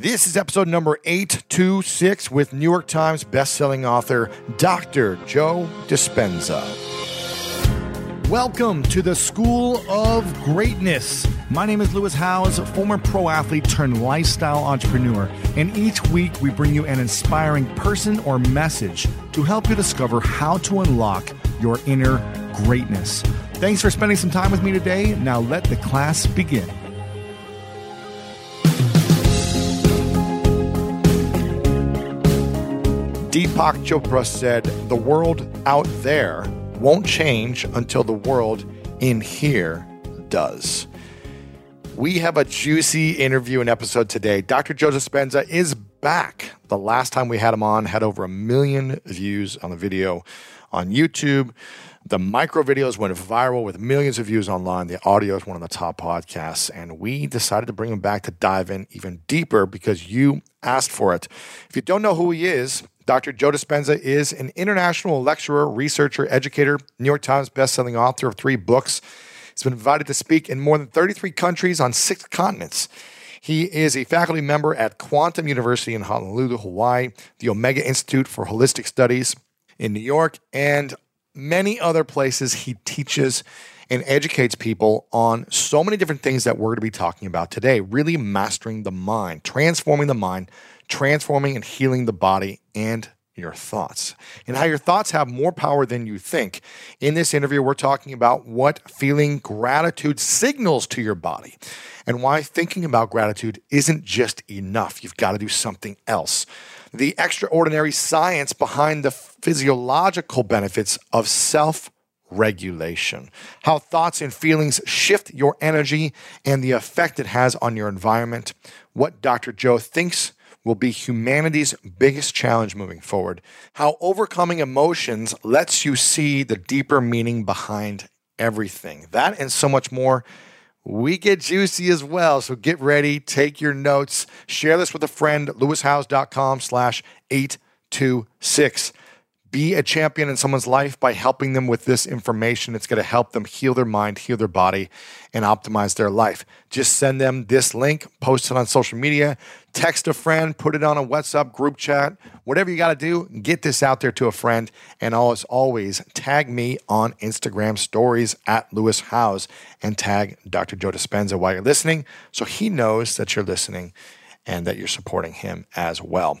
This is episode number 826 with New York Times bestselling author Dr. Joe Dispenza. Welcome to the School of Greatness. My name is Lewis Howes, former pro athlete turned lifestyle entrepreneur, and each week we bring you an inspiring person or message to help you discover how to unlock your inner greatness. Thanks for spending some time with me today. Now let the class begin. Deepak Chopra said, The world out there won't change until the world in here does. We have a juicy interview and episode today. Dr. Joseph Dispenza is back. The last time we had him on had over a million views on the video on YouTube. The micro videos went viral with millions of views online. The audio is one of the top podcasts. And we decided to bring him back to dive in even deeper because you asked for it. If you don't know who he is, Dr. Joe Dispenza is an international lecturer, researcher, educator, New York Times bestselling author of three books. He's been invited to speak in more than 33 countries on six continents. He is a faculty member at Quantum University in Honolulu, Hawaii, the Omega Institute for Holistic Studies in New York, and many other places. He teaches and educates people on so many different things that we're going to be talking about today. Really mastering the mind, transforming the mind, transforming and healing the body and your thoughts and how your thoughts have more power than you think. In this interview, we're talking about what feeling gratitude signals to your body and why thinking about gratitude isn't just enough. You've got to do something else. The extraordinary science behind the physiological benefits of self regulation, how thoughts and feelings shift your energy and the effect it has on your environment, what Dr. Joe thinks will be humanity's biggest challenge moving forward. How overcoming emotions lets you see the deeper meaning behind everything. That and so much more. We get juicy as well, so get ready, take your notes, share this with a friend, lewishowes.com slash 826 be a champion in someone's life by helping them with this information. It's going to help them heal their mind, heal their body, and optimize their life. Just send them this link, post it on social media, text a friend, put it on a WhatsApp group chat, whatever you got to do, get this out there to a friend. And as always, tag me on Instagram stories at Lewis Howes and tag Dr. Joe Dispenza while you're listening so he knows that you're listening and that you're supporting him as well.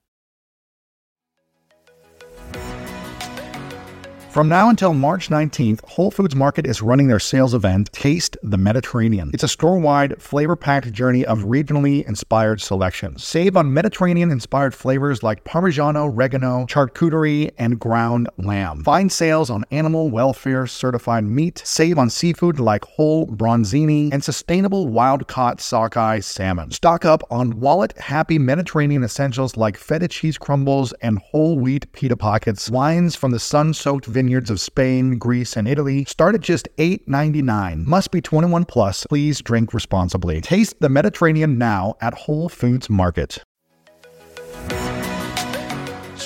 From now until March 19th, Whole Foods Market is running their sales event, Taste the Mediterranean. It's a store wide, flavor packed journey of regionally inspired selections. Save on Mediterranean inspired flavors like Parmigiano, Reggiano, charcuterie, and ground lamb. Find sales on animal welfare certified meat. Save on seafood like whole bronzini and sustainable wild caught sockeye salmon. Stock up on wallet happy Mediterranean essentials like feta cheese crumbles and whole wheat pita pockets. Wines from the sun soaked vineyards of Spain, Greece, and Italy start at just $8.99. Must be 21 plus. Please drink responsibly. Taste the Mediterranean now at Whole Foods Market.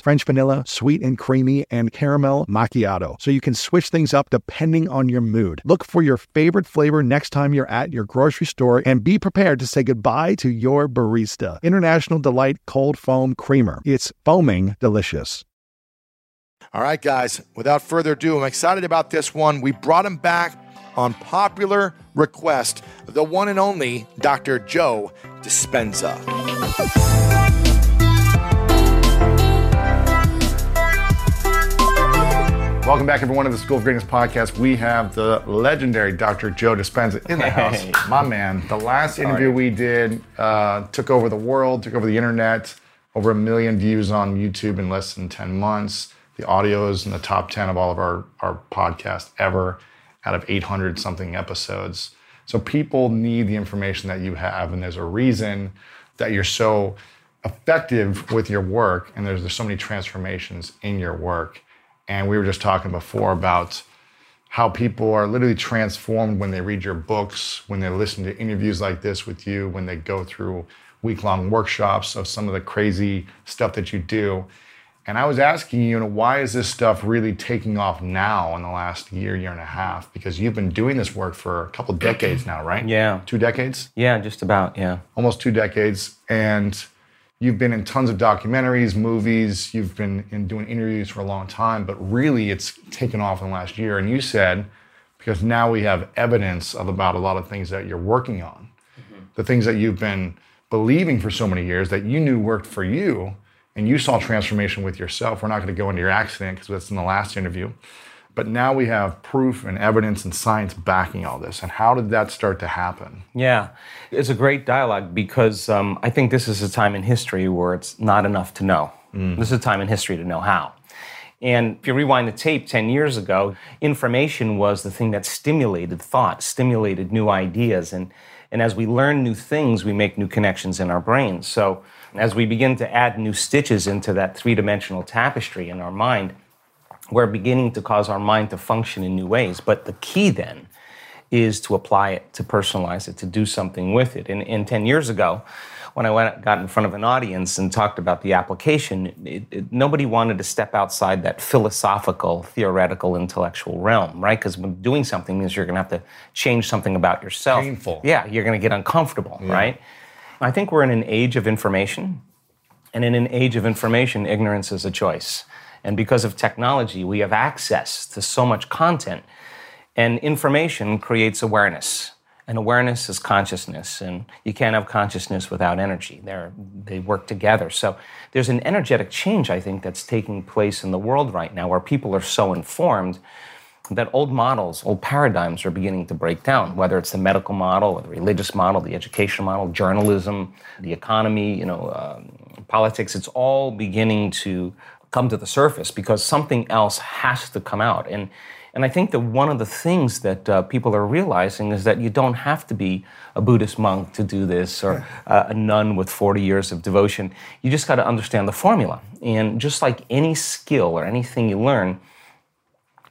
French vanilla, sweet and creamy, and caramel macchiato. So you can switch things up depending on your mood. Look for your favorite flavor next time you're at your grocery store and be prepared to say goodbye to your barista. International Delight Cold Foam Creamer. It's foaming delicious. All right, guys, without further ado, I'm excited about this one. We brought him back on popular request, the one and only Dr. Joe Dispenza. Welcome back, everyone, to the School of Greatness podcast. We have the legendary Dr. Joe Dispenza in the house. Hey. My man. The last interview we did uh, took over the world, took over the internet, over a million views on YouTube in less than 10 months. The audio is in the top 10 of all of our, our podcasts ever out of 800 something episodes. So people need the information that you have, and there's a reason that you're so effective with your work, and there's, there's so many transformations in your work. And we were just talking before about how people are literally transformed when they read your books, when they listen to interviews like this with you, when they go through week long workshops of some of the crazy stuff that you do. And I was asking you, you know, why is this stuff really taking off now in the last year, year and a half? Because you've been doing this work for a couple decades now, right? Yeah. Two decades? Yeah, just about. Yeah. Almost two decades. And you've been in tons of documentaries, movies, you've been in doing interviews for a long time, but really it's taken off in the last year. And you said, because now we have evidence of about a lot of things that you're working on, mm-hmm. the things that you've been believing for so many years that you knew worked for you and you saw transformation with yourself. We're not going to go into your accident because that's in the last interview. But now we have proof and evidence and science backing all this. And how did that start to happen? Yeah. It's a great dialogue because um, I think this is a time in history where it's not enough to know. This is a time in history to know how. And if you rewind the tape 10 years ago, information was the thing that stimulated thought, stimulated new ideas. And, and as we learn new things, we make new connections in our brains. So as we begin to add new stitches into that three dimensional tapestry in our mind, we're beginning to cause our mind to function in new ways. But the key then is to apply it, to personalize it, to do something with it. And, and 10 years ago, when I went, got in front of an audience and talked about the application, it, it, nobody wanted to step outside that philosophical, theoretical, intellectual realm, right? Because doing something means you're going to have to change something about yourself. Painful. Yeah, you're going to get uncomfortable, right? I think we're in an age of information. And in an age of information, ignorance is a choice. And because of technology, we have access to so much content. And information creates awareness. And awareness is consciousness. And you can't have consciousness without energy. They're, they work together. So there's an energetic change, I think, that's taking place in the world right now where people are so informed that old models, old paradigms are beginning to break down, whether it's the medical model or the religious model, the education model, journalism, the economy, you know, um, politics. It's all beginning to come to the surface because something else has to come out. And and I think that one of the things that uh, people are realizing is that you don't have to be a Buddhist monk to do this or uh, a nun with 40 years of devotion. You just got to understand the formula. And just like any skill or anything you learn,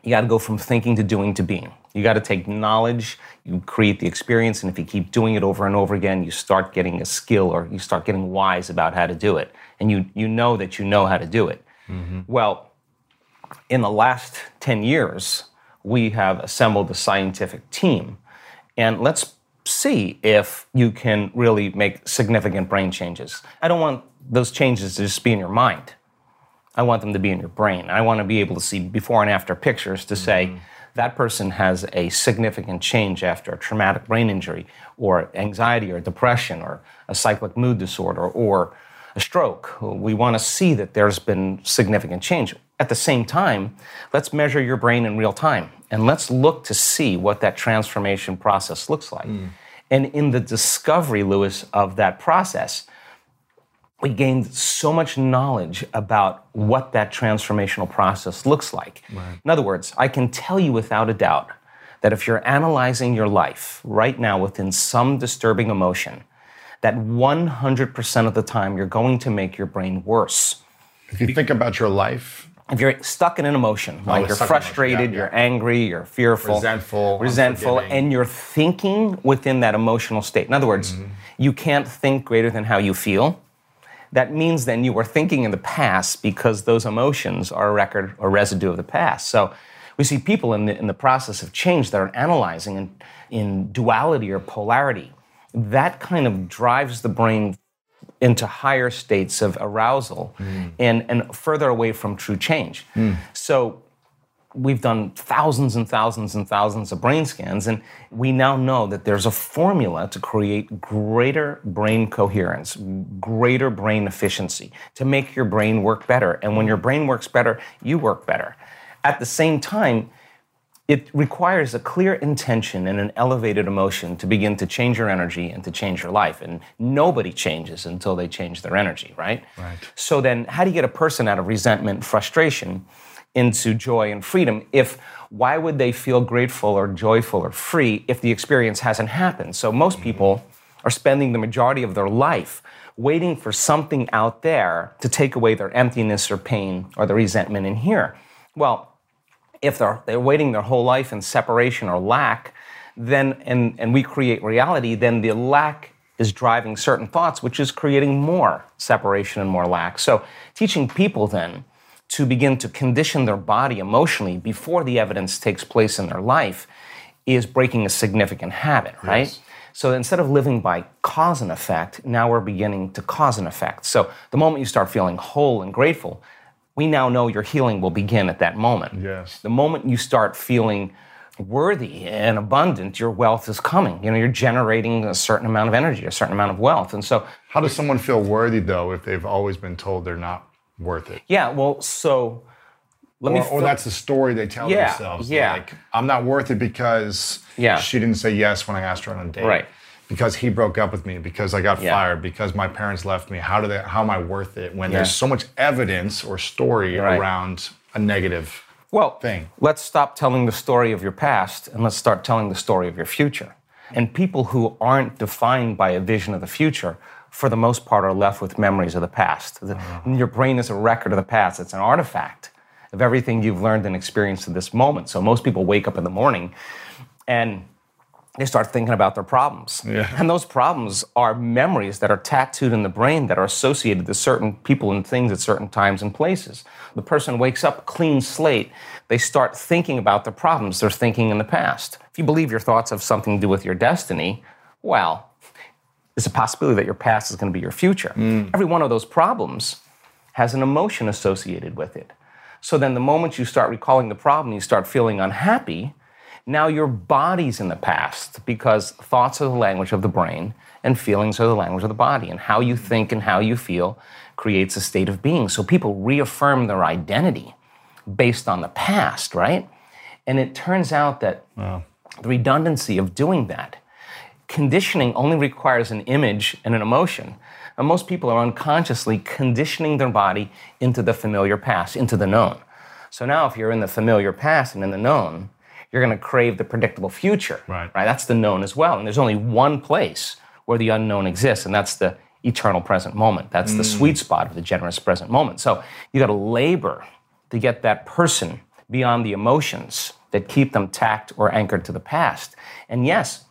you got to go from thinking to doing to being. You got to take knowledge, you create the experience, and if you keep doing it over and over again, you start getting a skill or you start getting wise about how to do it. And you, you know that you know how to do it. Mm-hmm. Well, in the last 10 years, we have assembled a scientific team. And let's see if you can really make significant brain changes. I don't want those changes to just be in your mind. I want them to be in your brain. I want to be able to see before and after pictures to say mm-hmm. that person has a significant change after a traumatic brain injury or anxiety or depression or a cyclic mood disorder or a stroke. We want to see that there's been significant change. At the same time, let's measure your brain in real time and let's look to see what that transformation process looks like. Hmm. And in the discovery, Lewis, of that process, we gained so much knowledge about what that transformational process looks like. Right. In other words, I can tell you without a doubt that if you're analyzing your life right now within some disturbing emotion, that 100% of the time you're going to make your brain worse. If you think about your life, if you're stuck in an emotion, oh, like you're frustrated, yeah, you're angry, you're fearful, resentful, resentful, and you're thinking within that emotional state. In other words, mm-hmm. you can't think greater than how you feel. That means then you were thinking in the past because those emotions are a record or residue of the past. So we see people in the, in the process of change that are analyzing in, in duality or polarity. That kind of drives the brain into higher states of arousal mm. and, and further away from true change. Mm. So we've done thousands and thousands and thousands of brain scans, and we now know that there's a formula to create greater brain coherence, greater brain efficiency, to make your brain work better. And when your brain works better, you work better. At the same time, it requires a clear intention and an elevated emotion to begin to change your energy and to change your life. And nobody changes until they change their energy, right? Right. So then, how do you get a person out of resentment frustration into joy and freedom if why would they feel grateful or joyful or free if the experience hasn't happened? So most mm-hmm. people are spending the majority of their life waiting for something out there to take away their emptiness or pain or the resentment in here. Well, if they're, they're waiting their whole life in separation or lack, then and, and we create reality, then the lack is driving certain thoughts, which is creating more separation and more lack. So teaching people then to begin to condition their body emotionally before the evidence takes place in their life is breaking a significant habit, right? Yes. So instead of living by cause and effect, now we're beginning to cause and effect. So the moment you start feeling whole and grateful, we now know your healing will begin at that moment. Yes. The moment you start feeling worthy and abundant, your wealth is coming. You know, you're generating a certain amount of energy, a certain amount of wealth. And so How does someone feel worthy though if they've always been told they're not worth it? Yeah, well, so let or, me or that's the story they tell yeah, themselves. Yeah. Like, I'm not worth it because yeah. she didn't say yes when I asked her on a date. Right because he broke up with me, because I got yeah. fired, because my parents left me. How do they? How am I worth it when yeah. there's so much evidence or story right. around a negative well, thing? Let's stop telling the story of your past and let's start telling the story of your future. And people who aren't defined by a vision of the future, for the most part, are left with memories of the past. The, uh-huh. Your brain is a record of the past. It's an artifact of everything you've learned and experienced to this moment. So most people wake up in the morning and they start thinking about their problems. Yeah. And those problems are memories that are tattooed in the brain that are associated to certain people and things at certain times and places. The person wakes up clean slate. They start thinking about the problems they're thinking in the past. If you believe your thoughts have something to do with your destiny, well, there's a possibility that your past is going to be your future. Mm. Every one of those problems has an emotion associated with it. So then the moment you start recalling the problem, you start feeling unhappy, now your body's in the past because thoughts are the language of the brain and feelings are the language of the body. And how you think and how you feel creates a state of being. So people reaffirm their identity based on the past, right? And it turns out that wow. the redundancy of doing that, conditioning only requires an image and an emotion. And most people are unconsciously conditioning their body into the familiar past, into the known. So now, if you're in the familiar past and in the known, you're going to crave the predictable future. Right. Right. That's the known as well. And there's only one place where the unknown exists, and that's the eternal present moment. That's mm. the sweet spot of the generous present moment. So you got to labor to get that person beyond the emotions that keep them tacked or anchored to the past. And yes,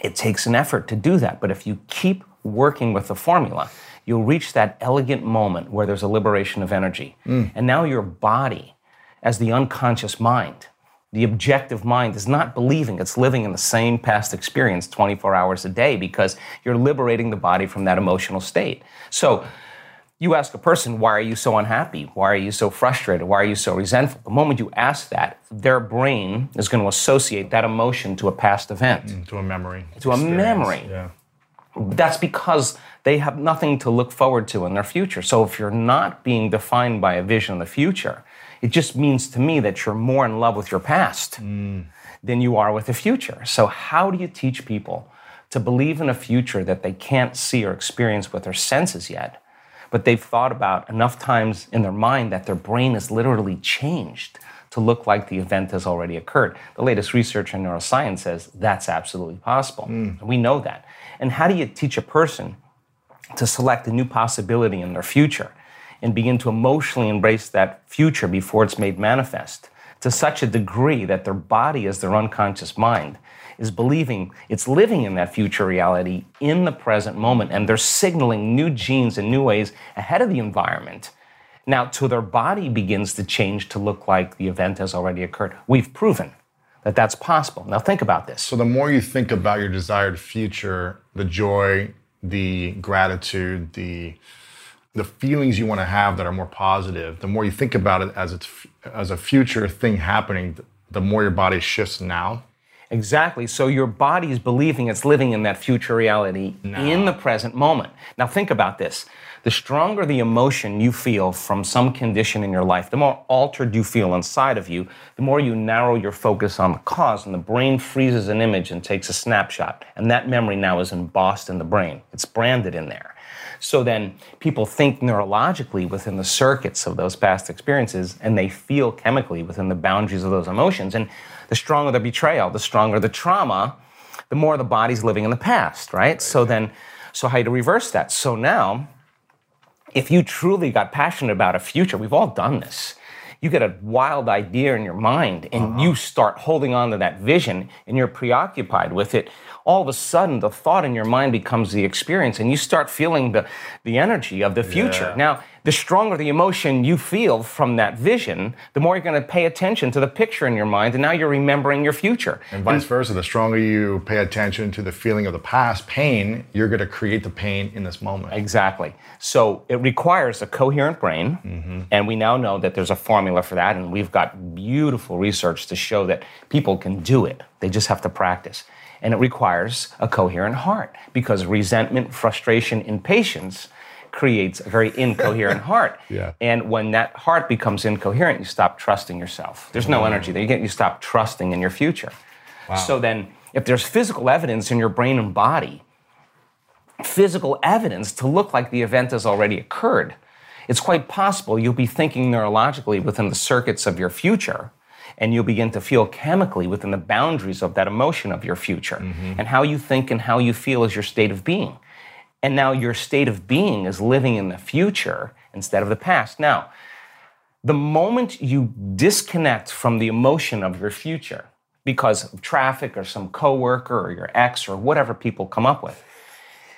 it takes an effort to do that. But if you keep working with the formula, you'll reach that elegant moment where there's a liberation of energy. Mm. And now your body, as the unconscious mind, the objective mind is not believing it's living in the same past experience 24 hours a day because you're liberating the body from that emotional state. So, you ask a person, why are you so unhappy? Why are you so frustrated? Why are you so resentful? The moment you ask that, their brain is going to associate that emotion to a past event, mm, to a memory. To experience. a memory. Yeah. That's because they have nothing to look forward to in their future. So if you're not being defined by a vision of the future, it just means to me that you're more in love with your past mm. than you are with the future. So, how do you teach people to believe in a future that they can't see or experience with their senses yet? but they've thought about enough times in their mind that their brain is literally changed to look like the event has already occurred. The latest research in neuroscience says that's absolutely possible. Mm. We know that. And how do you teach a person to select a new possibility in their future and begin to emotionally embrace that future before it's made manifest to such a degree that their body, as their unconscious mind, is believing it's living in that future reality in the present moment and they're signaling new genes and new ways ahead of the environment now, till their body begins to change to look like the event has already occurred, we've proven that that's possible. Now, think about this. So, the more you think about your desired future, the joy, the gratitude, the the feelings you want to have that are more positive, the more you think about it as it's as a future thing happening, the more your body shifts now. Exactly. So your body is believing it's living in that future reality no. in the present moment. Now think about this the stronger the emotion you feel from some condition in your life, the more altered you feel inside of you, the more you narrow your focus on the cause, and the brain freezes an image and takes a snapshot. And that memory now is embossed in the brain, it's branded in there. So then people think neurologically within the circuits of those past experiences, and they feel chemically within the boundaries of those emotions. And the stronger the betrayal, the stronger the trauma, the more the body's living in the past, right? So then, so how to reverse that? So now, if you truly got passionate about a future, we've all done this. You get a wild idea in your mind and uh-huh. you start holding on to that vision and you're preoccupied with it all of a sudden the thought in your mind becomes the experience and you start feeling the, the energy of the future. Yeah. Now, the stronger the emotion you feel from that vision, the more you're going to pay attention to the picture in your mind, and now you're remembering your future. And vice and, versa, the stronger you pay attention to the feeling of the past, pain, you're going to create the pain in this moment. Exactly. So it requires a coherent brain, mm-hmm. and we now know that there's a formula for that, and we've got beautiful research to show that people can do it. They just have to practice and it requires a coherent heart because resentment, frustration, impatience creates a very incoherent heart. Yeah. And when that heart becomes incoherent, you stop trusting yourself. There's no energy there. You get you stop trusting in your future. Wow. So then if there's physical evidence in your brain and body, physical evidence to look like the event has already occurred, it's quite possible you'll be thinking neurologically within the circuits of your future and you'll begin to feel chemically within the boundaries of that emotion of your future. Mm-hmm. And how you think and how you feel is your state of being. And now your state of being is living in the future instead of the past. Now, the moment you disconnect from the emotion of your future because of traffic or some coworker or your ex or whatever people come up with,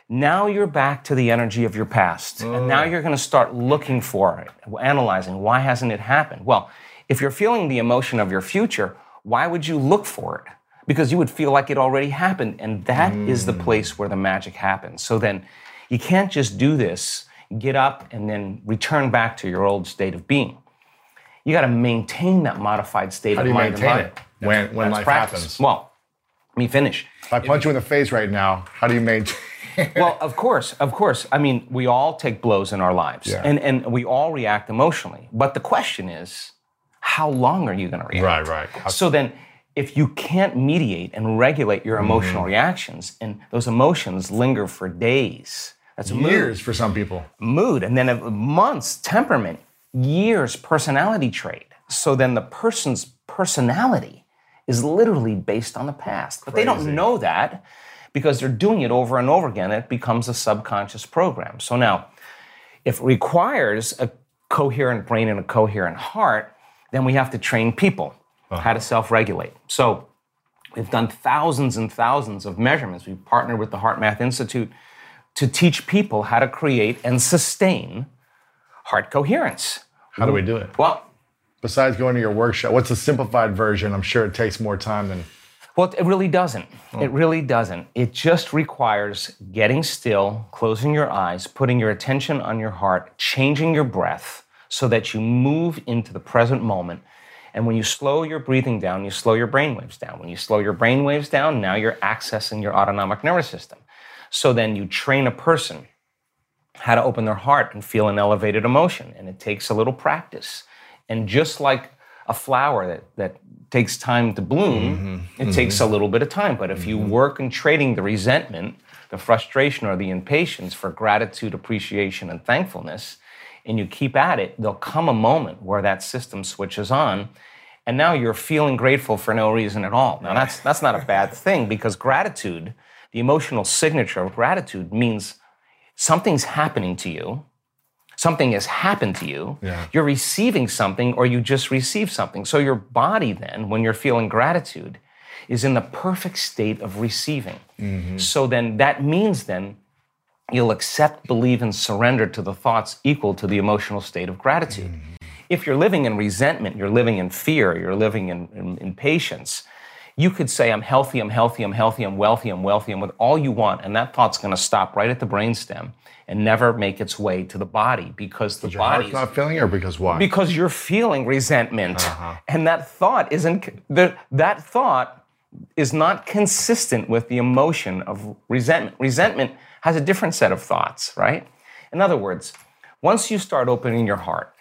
now you're back to the energy of your past. Oh. And now oh. you're going to start looking for it, analyzing why hasn't it happened? Well, if you're feeling the emotion of your future, why would you look for it? Because you would feel like it already happened. And that mm. is the mm. place where the magic happens. So then you can't just do this, get up, and then return back to your old state of being. You got to maintain that modified state How of mind. How do you maintain it when, when life practice. happens? Well, let me finish. If I punch if, you in the face right now, how do you maintain? well, of course, of course. I mean, we all take blows in our lives, yeah. and, and we all react emotionally. But the question is, how long are you going to react? Right, right. So then, if you can't mediate and regulate your emotional mm. reactions, and those emotions linger for days, that's years mood. for some people. Mood, and then months, temperament, years, personality trait. So then the person's personality is literally based on the past. But Crazy. they don't know that because they're doing it over and over again. It becomes a subconscious program. So now, if it requires a coherent brain and a coherent heart, then we have to train people uh-huh. how to self regulate. So we've done thousands and thousands of measurements. We've partnered with the HeartMath Institute to teach people how to create and sustain heart coherence. How do we do it? Well, besides going to your workshop, what's the simplified version? I'm sure it takes more time than. Well, it really doesn't. Oh. It really doesn't. It just requires getting still, closing your eyes, putting your attention on your heart, changing your breath, so that you move into the present moment. And when you slow your breathing down, you slow your brain waves down. When you slow your brain waves down, now you're accessing your autonomic nervous system. So then you train a person how to open their heart and feel an elevated emotion. And it takes a little practice. And just like a flower that, that takes time to bloom, Mm-hmm. it takes a little bit of time. But if you work in trading the resentment, the frustration, or the impatience for gratitude, appreciation, and thankfulness, and you keep at it, there'll come a moment where that system switches on. And now you're feeling grateful for no reason at all. Now that's that's not a bad thing because gratitude, the emotional signature of gratitude means something's happening to you something has happened to you. Yeah. You're receiving something or you just received something. So your body then, when you're feeling gratitude, is in the perfect state of receiving. Mm-hmm. So then that means then you'll accept, believe, and surrender to the thoughts equal to the emotional state of gratitude. If you're living in resentment, you're living in fear, you're living in, in impatience, you could say, I'm healthy, I'm healthy, I'm healthy, I'm wealthy, I'm wealthy, and with all you want, and that thought's gonna stop right at the brainstem and never make its way to the body because the body's not feeling it or because why? because you're feeling resentment Uh-huh. and that thought isn't the, that thought is not consistent with the emotion of resentment resentment has a different set of thoughts right? In other words once you start opening your heart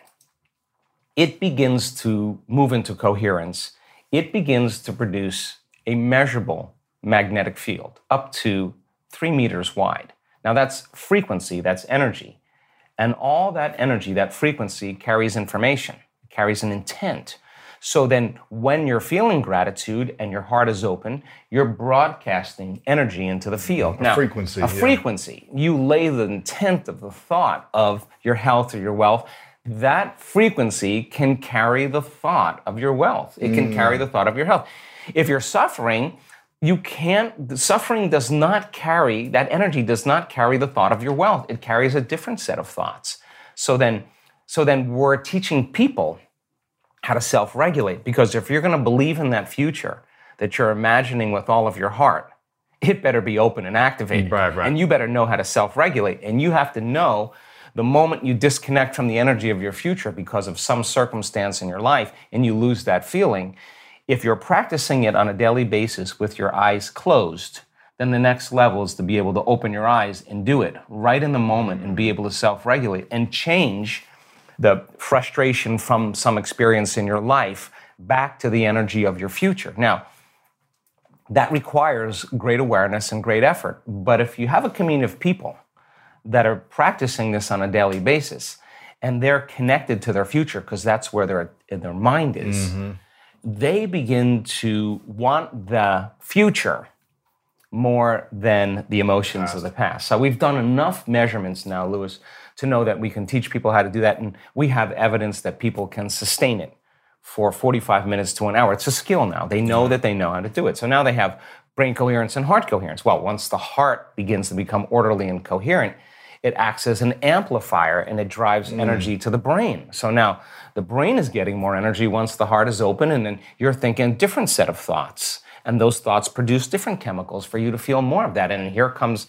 it begins to move into coherence. It begins to produce a measurable magnetic field up to three meters wide. Now that's frequency that's energy. And all that energy, that frequency carries information, carries an intent. So then, when you're feeling gratitude and your heart is open, you're broadcasting energy into the field. A frequency, A yeah. frequency. You lay the intent of the thought of your health or your wealth. That frequency can carry the thought of your wealth. It can carry mm. the thought of your health. If you're suffering, you can't the suffering does not carry that energy does not carry the thought of your wealth it carries a different set of thoughts so then so then we're teaching people how to self-regulate because if you're going to believe in that future that you're imagining with all of your heart it better be open and activated Right, right. and you better know how to self-regulate and you have to know the moment you disconnect from the energy of your future because of some circumstance in your life and you lose that feeling if you're practicing it on a daily basis with your eyes closed, then the next level is to be able to open your eyes and do it right in the moment and be able to self regulate and change the frustration from some experience in your life back to the energy of your future. Now, that requires great awareness and great effort. But if you have a community of people that are practicing this on a daily basis and they're connected to their future because that's where their, their mind is, mm-hmm. they begin to want the future more than the emotions of the past. So we've done enough measurements now, Lewis, to know that we can teach people how to do that. And we have evidence that people can sustain it for 45 minutes to an hour. It's a skill now. They know that they know how to do it. So now they have brain coherence and heart coherence. Well, once the heart begins to become orderly and coherent, it acts as an amplifier and it drives mm. energy to the brain. So now the brain is getting more energy once the heart is open, and then you're thinking a different set of thoughts. And those thoughts produce different chemicals for you to feel more of that. And here comes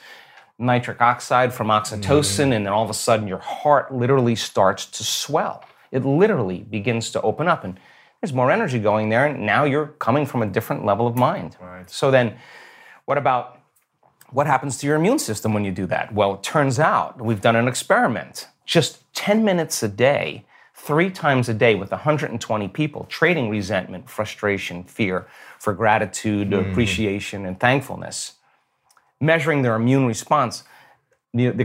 nitric oxide from oxytocin, mm-hmm. and then all of a sudden your heart literally starts to swell. It literally begins to open up, and there's more energy going there, and now you're coming from a different level of mind. So then, what about what happens to your immune system when you do that? Well, it turns out we've done an experiment. Just 10 minutes a day, three times a day with 120 people, trading resentment, frustration, fear for gratitude, mm-hmm. appreciation, and thankfulness, measuring their immune response. The, the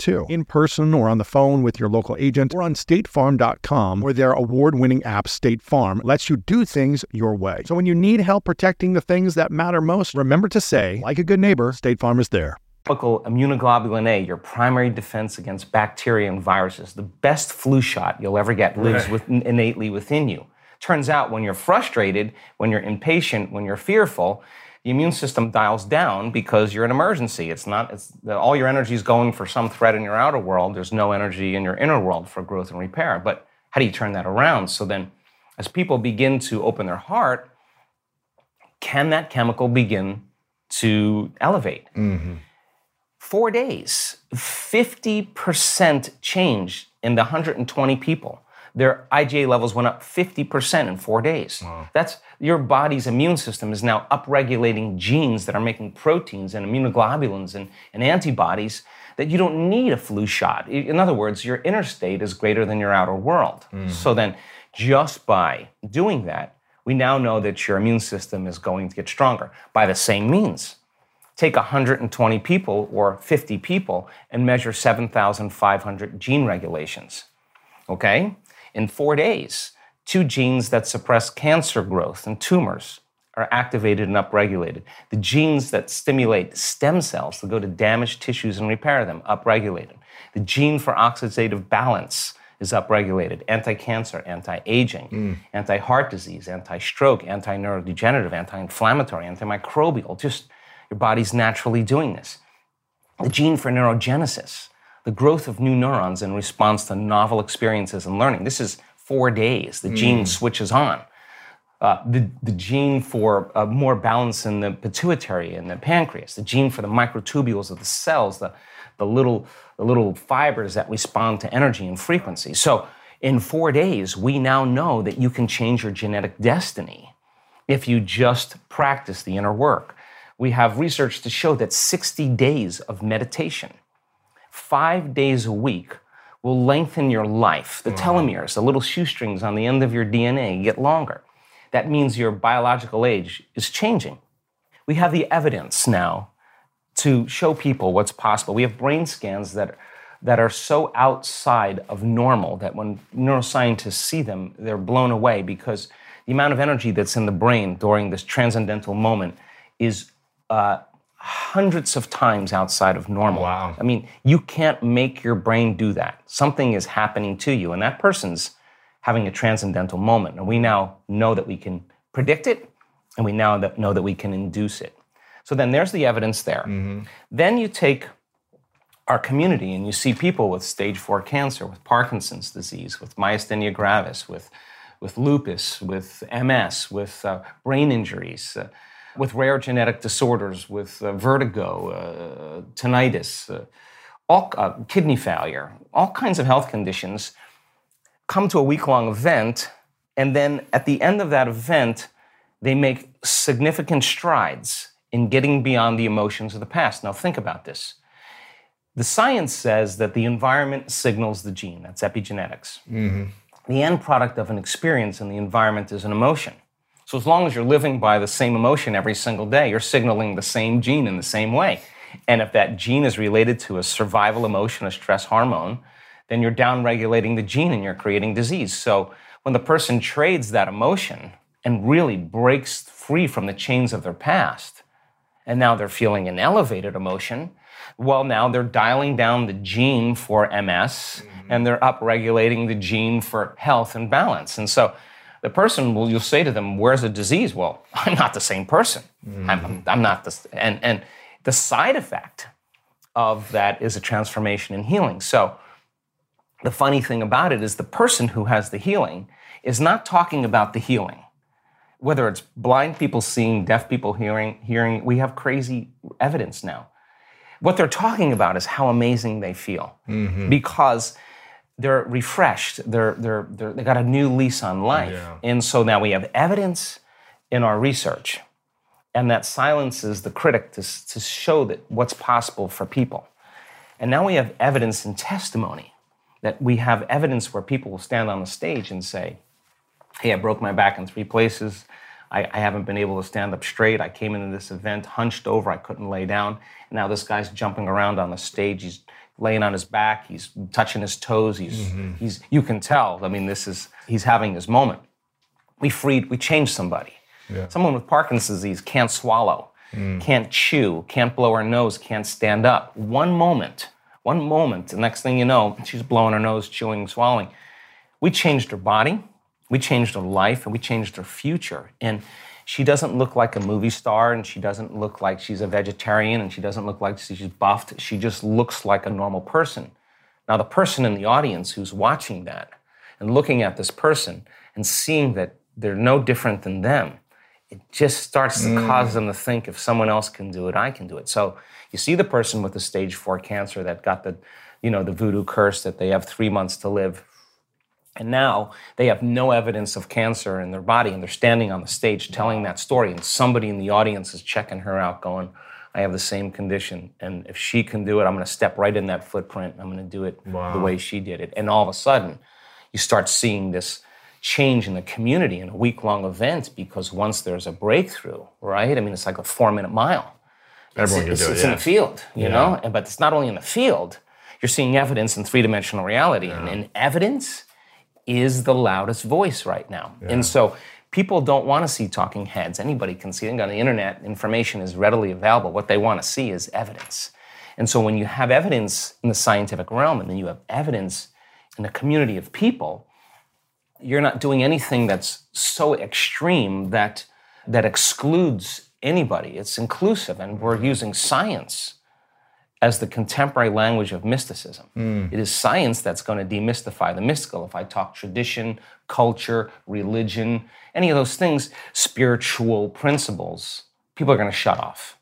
too, in person or on the phone with your local agent or on statefarm.com, where their award winning app, State Farm, lets you do things your way. So when you need help protecting the things that matter most, remember to say, like a good neighbor, State Farm is there. Chemical immunoglobulin A, your primary defense against bacteria and viruses, the best flu shot you'll ever get, lives with, innately within you. Turns out when you're frustrated, when you're impatient, when you're fearful, the immune system dials down because you're in emergency. It's not, it's, all your energy is going for some threat in your outer world. There's no energy in your inner world for growth and repair. But how do you turn that around? So then, as people begin to open their heart, can that chemical begin to elevate? Mm-hmm. Four days, 50% change in the 120 people. Their IgA levels went up 50% in four days. That's your body's immune system is now upregulating genes that are making proteins and immunoglobulins and, and antibodies that you don't need a flu shot. In other words, your inner state is greater than your outer world. Mm. So then, just by doing that, we now know that your immune system is going to get stronger by the same means take 120 people or 50 people and measure 7,500 gene regulations. Okay? In four days, two genes that suppress cancer growth and tumors are activated and upregulated. The genes that stimulate stem cells to go to damaged tissues and repair them, upregulated. The gene for oxidative balance is upregulated. Anti cancer, anti aging, hmm. anti heart disease, anti stroke, anti neurodegenerative, anti inflammatory, antimicrobial. Just your body's naturally doing this. The gene for neurogenesis, the growth of new neurons in response to novel experiences and learning. This is four days. The gene switches on. Uh, the, the gene for uh, more balance in the pituitary and the pancreas, the gene for the microtubules of the cells, the, the, little, the little fibers that respond to energy and frequency. So, in four days, we now know that you can change your genetic destiny if you just practice the inner work. We have research to show that 60 days of meditation, five days a week, will lengthen your life. The telomeres, the little shoestrings on the end of your DNA, get longer. That means your biological age is changing. We have the evidence now to show people what's possible. We have brain scans that, that are so outside of normal that when neuroscientists see them, they're blown away because the amount of energy that's in the brain during this transcendental moment is uh, hundreds of times outside of normal. Wow. I mean, you can't make your brain do that. Something is happening to you, and that person's having a transcendental moment. And we now know that we can predict it, and we now know that we can induce it. So then there's the evidence there. Then you take our community and you see people with stage four cancer, with Parkinson's disease, with myasthenia gravis, with, with lupus, with MS, with uh, brain injuries, uh, with rare genetic disorders, with uh, vertigo, uh, tinnitus, uh, all, uh, kidney failure, all kinds of health conditions come to a week long event, and then at the end of that event, they make significant strides in getting beyond the emotions of the past. Now, think about this. The science says that the environment signals the gene, that's epigenetics. The end product of an experience in the environment is an emotion. So as long as you're living by the same emotion every single day, you're signaling the same gene in the same way. And if that gene is related to a survival emotion, a stress hormone, then you're downregulating the gene and you're creating disease. So when the person trades that emotion and really breaks free from the chains of their past, and now they're feeling an elevated emotion, well, now they're dialing down the gene for MS mm-hmm. and they're upregulating the gene for health and balance. And so the person will, you'll say to them, Where's the disease? Well, I'm not the same person. Mm-hmm. I'm, I'm, not the, and, and the side effect of that is a transformation and healing. So the funny thing about it is the person who has the healing is not talking about the healing. Whether it's blind people seeing, deaf people hearing, hearing, we have crazy evidence now. What they're talking about is how amazing they feel mm-hmm. because they're refreshed. They're, they're, they're, they got a new lease on life. Yeah. And so now we have evidence in our research, and that silences the critic to, to show that what's possible for people. And now we have evidence and testimony that we have evidence where people will stand on the stage and say, Hey, I broke my back in three places. I, I, haven't been able to stand up straight. I came into this event hunched over. I couldn't lay down. And now this guy's jumping around on the stage. He's laying on his back. He's touching his toes. He's, mm-hmm. he's, you can tell. I mean, this is, he's having his moment. We freed, we changed somebody. Yeah. Someone with Parkinson's disease can't swallow, mm. can't chew, can't blow her nose, can't stand up. One moment, one moment, the next thing you know, she's blowing her nose, chewing, swallowing. We changed her body, we changed her life, and we changed her future. And she doesn't look like a movie star, and she doesn't look like she's a vegetarian, and she doesn't look like she's buffed. She just looks like a normal person. Now, the person in the audience who's watching that and looking at this person and seeing that they're no different than them, it just starts to mm. cause them to think if someone else can do it, I can do it. So you see the person with the stage four cancer that got the, you know, the voodoo curse that they have three months to live. And now they have no evidence of cancer in their body, and they're standing on the stage telling that story, and somebody in the audience is checking her out, going, I have the same condition. And if she can do it, I'm going to step right in that footprint. I'm going to do it wow. the way she did it. And all of a sudden, you start seeing this change in the community in a week long event because once there's a breakthrough, right? I mean, it's like a four minute mile. Everyone it's, can do it. It's yeah. in the field, you yeah. know? But it's not only in the field, you're seeing evidence in three dimensional reality. Yeah. And, in evidence is the loudest voice right now. And so people don't want to see talking heads. Anybody can see it. On the internet, information is readily available. What they want to see is evidence. And so when you have evidence in the scientific realm and then you have evidence in a community of people, you're not doing anything that's so extreme that that excludes anybody. It's inclusive, and we're using science as the contemporary language of mysticism. Mm. It is science that's going to demystify the mystical. If I talk tradition, culture, religion, any of those things, spiritual principles, people are going to shut off.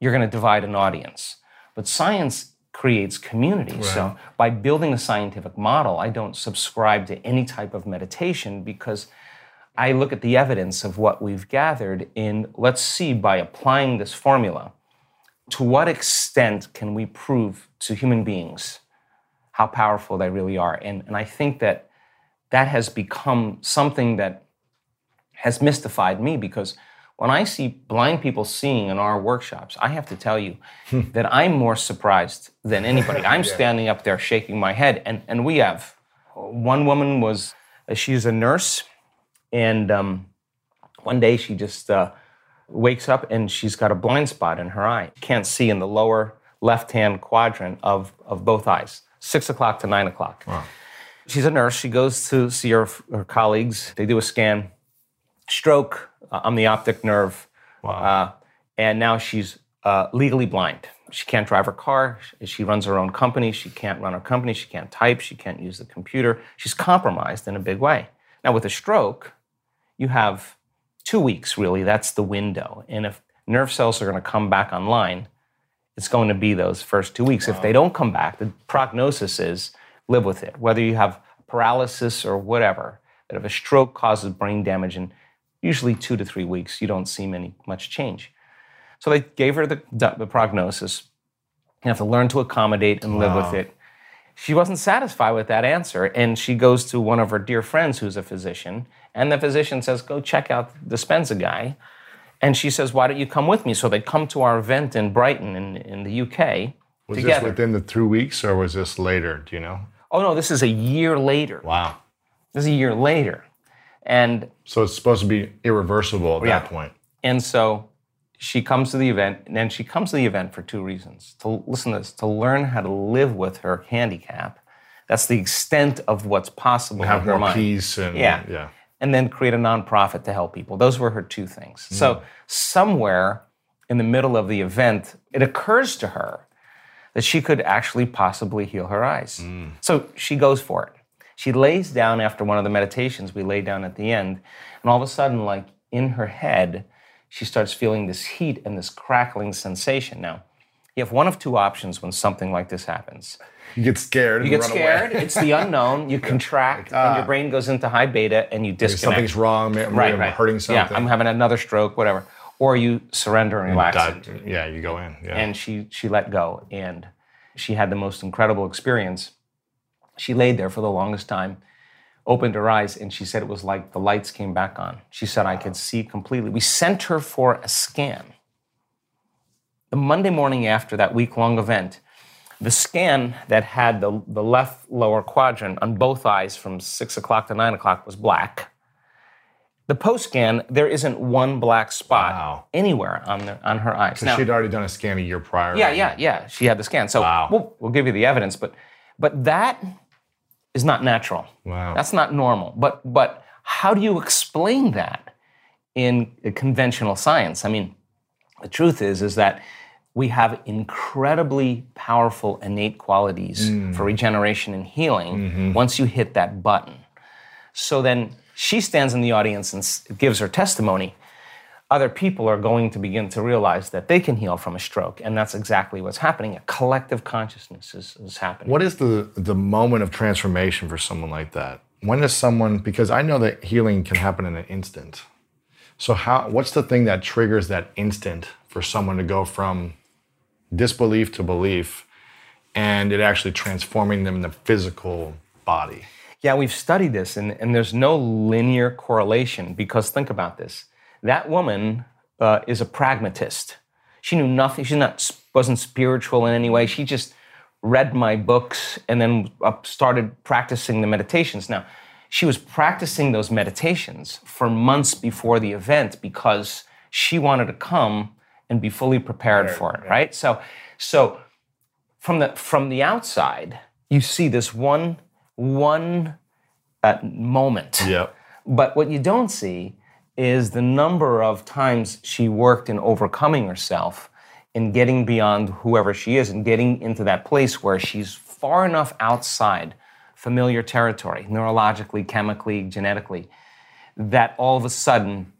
You're going to divide an audience. But science creates community. Right. So by building a scientific model, I don't subscribe to any type of meditation because I look at the evidence of what we've gathered in let's see by applying this formula to what extent can we prove to human beings how powerful they really are and, and i think that that has become something that has mystified me because when I see blind people seeing in our workshops, I have to tell you hmm. that I'm more surprised than anybody. I'm yeah. standing up there shaking my head, and, and we have one woman was she's a nurse, and um, one day she just uh, wakes up and she's got a blind spot in her eye. Can't see in the lower left hand quadrant of, of both eyes, six o'clock to nine o'clock. Wow. She's a nurse. She goes to see her, her colleagues. They do a scan. Stroke, uh, on the optic nerve. Wow. Uh, and now she's uh, legally blind. She can't drive her car. She runs her own company. She can't run her company. She can't type. She can't use the computer. She's compromised in a big way. Now, with a stroke, you have two weeks really. That's the window. And if nerve cells are going to come back online, it's going to be those first two weeks. Wow. If they don't come back, the prognosis is live with it. Whether you have paralysis or whatever, that if a stroke causes brain damage and usually two to three weeks, you don't see many much change. So they gave her the, the prognosis. You have to learn to accommodate and live wow. with it. She wasn't satisfied with that answer, and she goes to one of her dear friends who's a physician, And the physician says, Go check out the Dispenza guy. And she says, Why don't you come with me? So they come to our event in Brighton in, in the UK Was together. this within the two weeks or was this later? Do you know? oh, no, this is a year later. Wow. This is a year later. And So it's supposed to be irreversible at Yeah. that point. And so she comes to the event, and then she comes to the event for two reasons. To listen to this, to learn how to live with her handicap. That's the extent of what's possible Have more mind. peace and Yeah. yeah. And then create a nonprofit to help people. Those were her two things. So mm. somewhere in the middle of the event, it occurs to her that she could actually possibly heal her eyes. Mm. So she goes for it. She lays down after one of the meditations we lay down at the end, and all of a sudden, like in her head, she starts feeling this heat and this crackling sensation. Now, you have one of two options when something like this happens. You get scared. You get scared, it's the unknown, you contract, uh, and your brain goes into high beta and you disconnect. Something's wrong. Maybe right, I'm right. hurting something. Yeah, I'm having another stroke, whatever. Or you surrender and relax. That- yeah, you go in. Yeah. And she she let go, and she had the most incredible experience. She laid there for the longest time, opened her eyes, and she said it was like the lights came back on. She said I could see completely. We sent her for a scan. The Monday morning after that week long event, the scan that had the, the left lower quadrant on both eyes from six o'clock to nine o'clock was black. The post scan, there isn't one black spot Wow. anywhere on, the, on her eyes. Now- She'd already done a scan a year prior. yeah, yeah, yeah. She had the scan. So Wow. we'll, we'll give you the evidence, but but that is not natural. Wow. That's not normal. But but how do you explain that in conventional science? I mean, the truth is is that we have incredibly powerful innate qualities mm. for regeneration and healing mm-hmm. once you hit that button. So then she stands in the audience and gives her testimony. Other people are going to begin to realize that they can heal from a stroke, and that's exactly what's happening. A collective consciousness is, is happening. What is the the moment of transformation for someone like that? When does someone because I know that healing can happen in an instant. So how what's the thing that triggers that instant for someone to go from disbelief to belief and it actually transforming them in the physical body? Yeah, we've studied this, and, and there's no linear correlation because think about this. That woman uh, is a pragmatist. She knew nothing. She not wasn't spiritual in any way. She just read my books and then started practicing the meditations. Now, she was practicing those meditations for months before the event because she wanted to come and be fully prepared for it. Right. So, so from the from the outside, you see this one one uh, moment. Yep. But what you don't see is the number of times she worked in overcoming herself and getting beyond whoever she is and getting into that place where she's far enough outside familiar territory, neurologically, chemically, genetically, that all of a sudden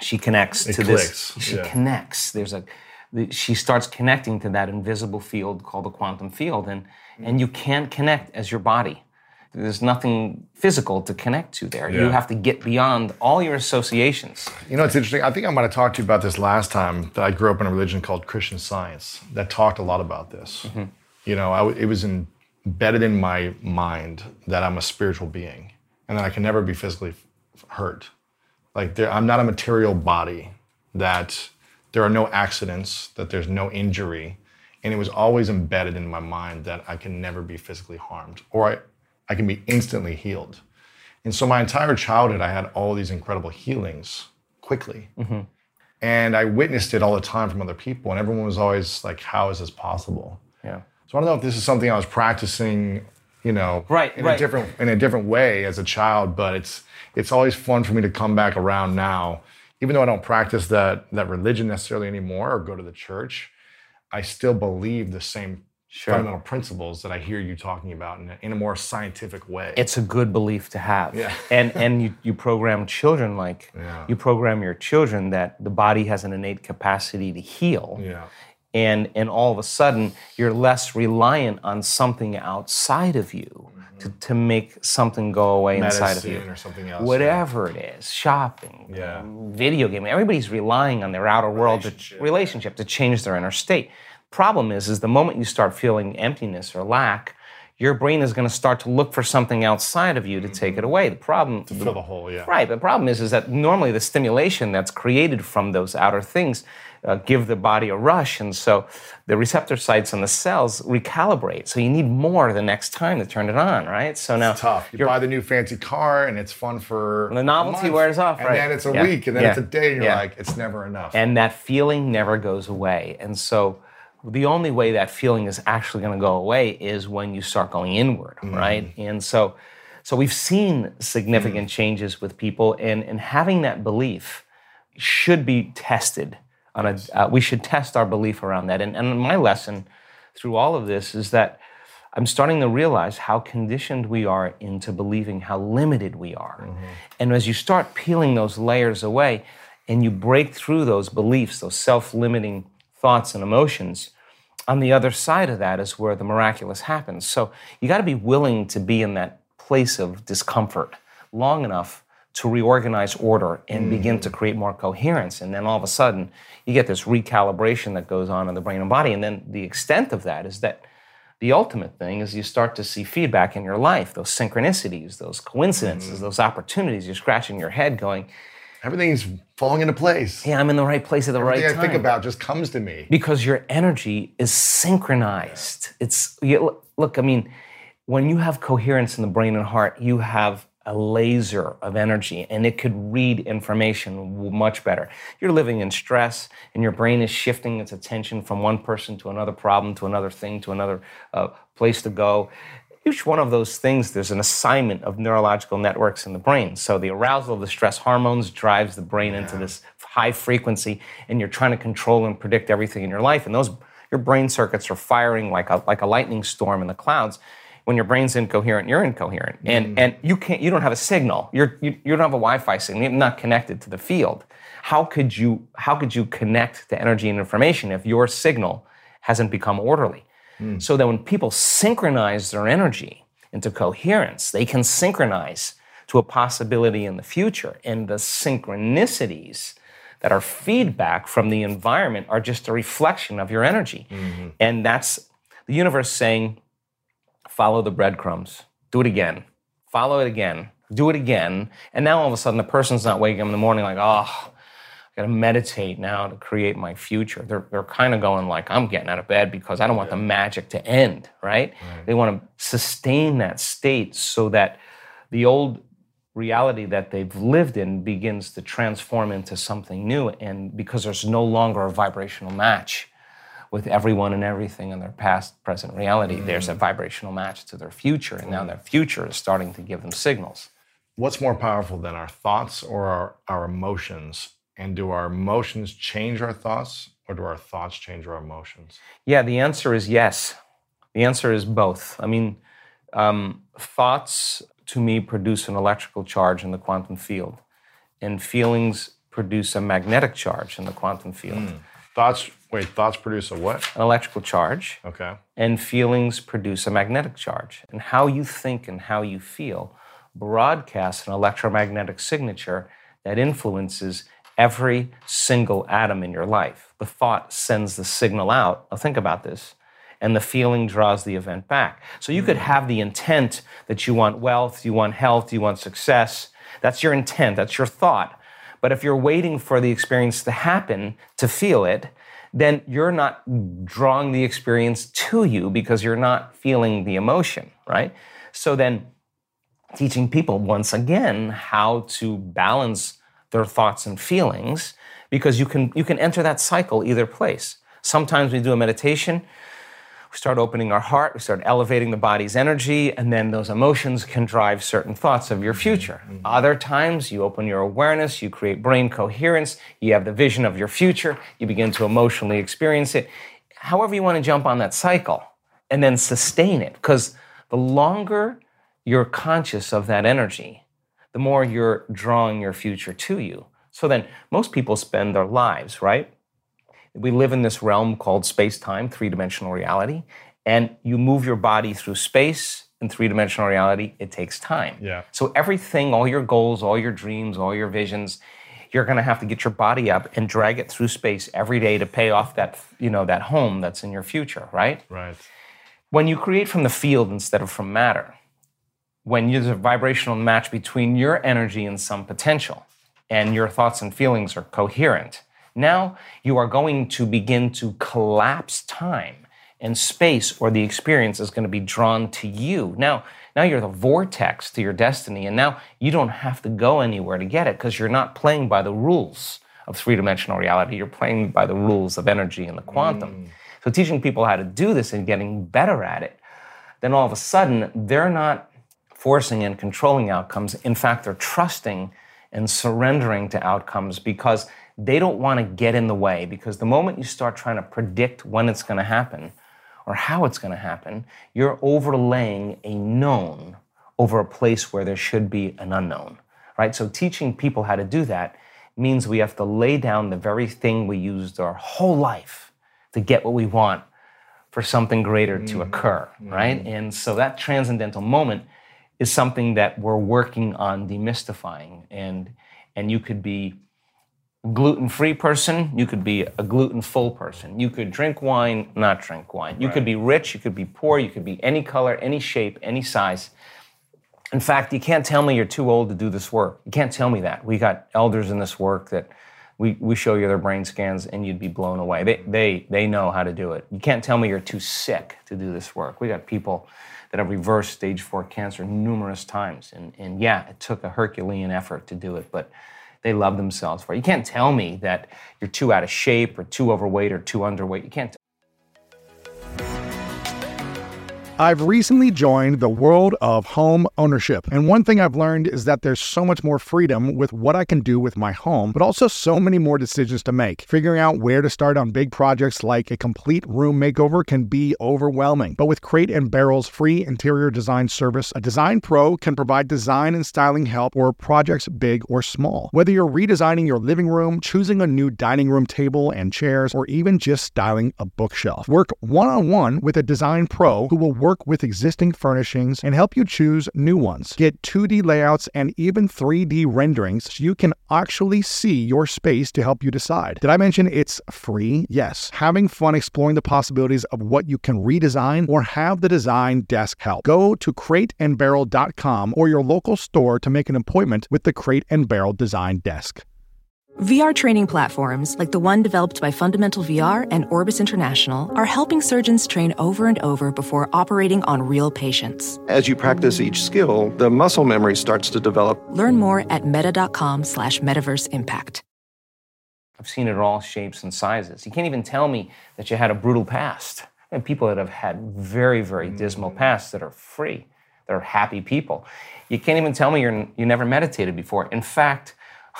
she connects to this. clicks, She yeah. connects. There's a she starts connecting to that invisible field called the quantum field, and and you can't connect as your body. There's nothing physical to connect to there. You have to get beyond all your associations. You know, it's interesting. I think I might have talked to you about this last time. That I grew up in a religion called Christian Science that talked a lot about this. Mm-hmm. You know, I w it was embedded in my mind that I'm a spiritual being and that I can never be physically f- hurt. Like, there, I'm not a material body. That there are no accidents. That there's no injury, and it was always embedded in my mind that I can never be physically harmed, or I, I can be instantly healed. And so my entire childhood, I had all these incredible healings quickly. Mm-hmm. And I witnessed it all the time from other people. And everyone was always like, how is this possible? Yeah. So I don't know if this is something I was practicing, you know, Right, in a different in a different way as a child, but it's it's always fun for me to come back around now. Even though I don't practice that that religion necessarily anymore or go to the church, I still believe the same fundamental principles that I hear you talking about in a, in a more scientific way. It's a good belief to have. Yeah. And and you, you program children like Yeah. you program your children that the body has an innate capacity to heal. yeah. And and all of a sudden you're less reliant on something outside of you to, to make something go away inside of you Mm-hmm. Medicine or something else. whatever it is shopping Yeah. video gaming everybody's relying on their outer world to, relationship to change their inner state problem is is the moment you start feeling emptiness or lack your brain is going to start to look for something outside of you to take it away. The problem to fill the hole, yeah. Right. The problem is, is that normally the stimulation that's created from those outer things uh, give the body a rush, and so the receptor sites on the cells recalibrate. So you need more the next time to turn it on, right? So now it's tough. You buy the new fancy car, and it's fun for the novelty wears off, right? and right? then it's a yeah. week, and then yeah. it's a day, and you're yeah. like, it's never enough. And that feeling never goes away, and so the only way that feeling is actually going to go away is when you start going inward, mm. right? And so, so we've seen significant mm. changes with people, and and having that belief should be tested on a. Uh, we should test our belief around that. And and my lesson through all of this is that I'm starting to realize how conditioned we are into believing how limited we are, mm-hmm. and as you start peeling those layers away, and you break through those beliefs, those self-limiting thoughts and emotions. On the other side of that is where the miraculous happens. So you got to be willing to be in that place of discomfort long enough to reorganize order and mm. begin to create more coherence. And then all of a sudden, you get this recalibration that goes on in the brain and body. And then the extent of that is that the ultimate thing is you start to see feedback in your life, those synchronicities, those coincidences, mm. those opportunities. You're scratching your head going, everything's falling into place. Yeah, I'm in the right place at the Everything right time. I think about just comes to me because your energy is synchronized. It's you, look. I mean, when you have coherence in the brain and heart, you have a laser of energy and it could read information much better. You're living in stress and your brain is shifting its attention from one person to another problem, to another thing, to another uh, place to go each one of those things, there's an assignment of neurological networks in the brain. So the arousal of the stress hormones drives the brain into this high frequency, and you're trying to control and predict everything in your life. And those your brain circuits are firing like a like a lightning storm in the clouds. When your brain's incoherent, you're incoherent, and mm. and you can't you don't have a signal. You're you, you don't have a Wi-Fi signal. You're not connected to the field. How could you how could you connect to energy and information if your signal hasn't become orderly? Mm. So that when people synchronize their energy into coherence, they can synchronize to a possibility in the future. And the synchronicities that are feedback from the environment are just a reflection of your energy. Mm-hmm. And that's the universe saying, follow the breadcrumbs, do it again, follow it again, do it again. And now all of a sudden the person's not waking up in the morning like, oh, I got to meditate now to create my future. They're, they're kind of going like, I'm getting out of bed because I don't want the magic to end, right? right? They want to sustain that state so that the old reality that they've lived in begins to transform into something new. And because there's no longer a vibrational match with everyone and everything in their past, present reality, mm. there's a vibrational match to their future. And now their future is starting to give them signals. What's more powerful than our thoughts or our, our emotions and do our emotions change our thoughts or do our thoughts change our emotions? Yeah, the answer is yes. The answer is both. I mean, um, thoughts to me produce an electrical charge in the quantum field, and feelings produce a magnetic charge in the quantum field. Mm. Thoughts, wait, thoughts produce a what? An electrical charge. Okay. And feelings produce a magnetic charge. And how you think and how you feel broadcasts an electromagnetic signature that influences every single atom in your life. The thought sends the signal out. Now, think about this. And the feeling draws the event back. So you could have the intent that you want wealth, you want health, you want success. That's your intent, that's your thought. But if you're waiting for the experience to happen to feel it, then you're not drawing the experience to you because you're not feeling the emotion, right? So then teaching people once again how to balance their thoughts and feelings because you can you can enter that cycle either place. Sometimes we do a meditation, we start opening our heart, we start elevating the body's energy, and then those emotions can drive certain thoughts of your future. Mm-hmm. Other times you open your awareness, you create brain coherence, you have the vision of your future, you begin to emotionally experience it. However, you want to jump on that cycle and then sustain it because the longer you're conscious of that energy, the more you're drawing your future to you. So then, most people spend their lives, right? We live in this realm called space time, three dimensional reality, and you move your body through space in three dimensional reality, it takes time. Yeah. So, everything, all your goals, all your dreams, all your visions, you're going to have to get your body up and drag it through space every day to pay off that you know that home that's in your future right right When you create from the field instead of from matter, when there's a vibrational match between your energy and some potential, and your thoughts and feelings are coherent, now you are going to begin to collapse time and space, or the experience is going to be drawn to you. Now, now you're the vortex to your destiny, and now you don't have to go anywhere to get it because you're not playing by the rules of three dimensional reality. You're playing by the rules of energy and the quantum. Mm. So, teaching people how to do this and getting better at it, then all of a sudden they're not forcing and controlling outcomes. In fact, they're trusting and surrendering to outcomes because they don't want to get in the way. Because the moment you start trying to predict when it's going to happen or how it's going to happen, you're overlaying a known over a place where there should be an unknown, right? So teaching people how to do that means we have to lay down the very thing we used our whole life to get what we want for something greater mm. to occur, mm. right? And so that transcendental moment is something that we're working on demystifying. And and you could be gluten-free person, you could be a gluten-full person. You could drink wine, not drink wine. You right. could be rich, you could be poor, you could be any color, any shape, any size. In fact, you can't tell me you're too old to do this work. You can't tell me that. We got elders in this work that we, we show you their brain scans and you'd be blown away. They, they, they know how to do it. You can't tell me you're too sick to do this work. We got people that have reversed stage four cancer numerous times. And, and yeah, it took a Herculean effort to do it, but they love themselves for. You can't tell me that you're too out of shape or too overweight or too underweight. You can't I've recently joined the world of home ownership. And one thing I've learned is that there's so much more freedom with what I can do with my home, but also so many more decisions to make. Figuring out where to start on big projects like a complete room makeover can be overwhelming. But with Crate and Barrel's free interior design service, a design pro can provide design and styling help for projects big or small. Whether you're redesigning your living room, choosing a new dining room table and chairs, or even just styling a bookshelf, work one on one with a design pro who will work work with existing furnishings and help you choose new ones. Get 2D layouts and even 3D renderings so you can actually see your space to help you decide. Did I mention it's free? Yes. Having fun exploring the possibilities of what you can redesign or have the design desk help. Go to crateandbarrel.com or your local store to make an appointment with the Crate and Barrel Design Desk. VR training platforms, like the one developed by Fundamental VR and Orbis International, are helping surgeons train over and over before operating on real patients. As you practice each skill, the muscle memory starts to develop. Learn more at meta.com slash metaverse impact. I've seen it in all shapes and sizes. You can't even tell me that you had a brutal past. And people that have had very, very mm-hmm. dismal pasts that are free, that are happy people. You can't even tell me you're, you never meditated before. In fact,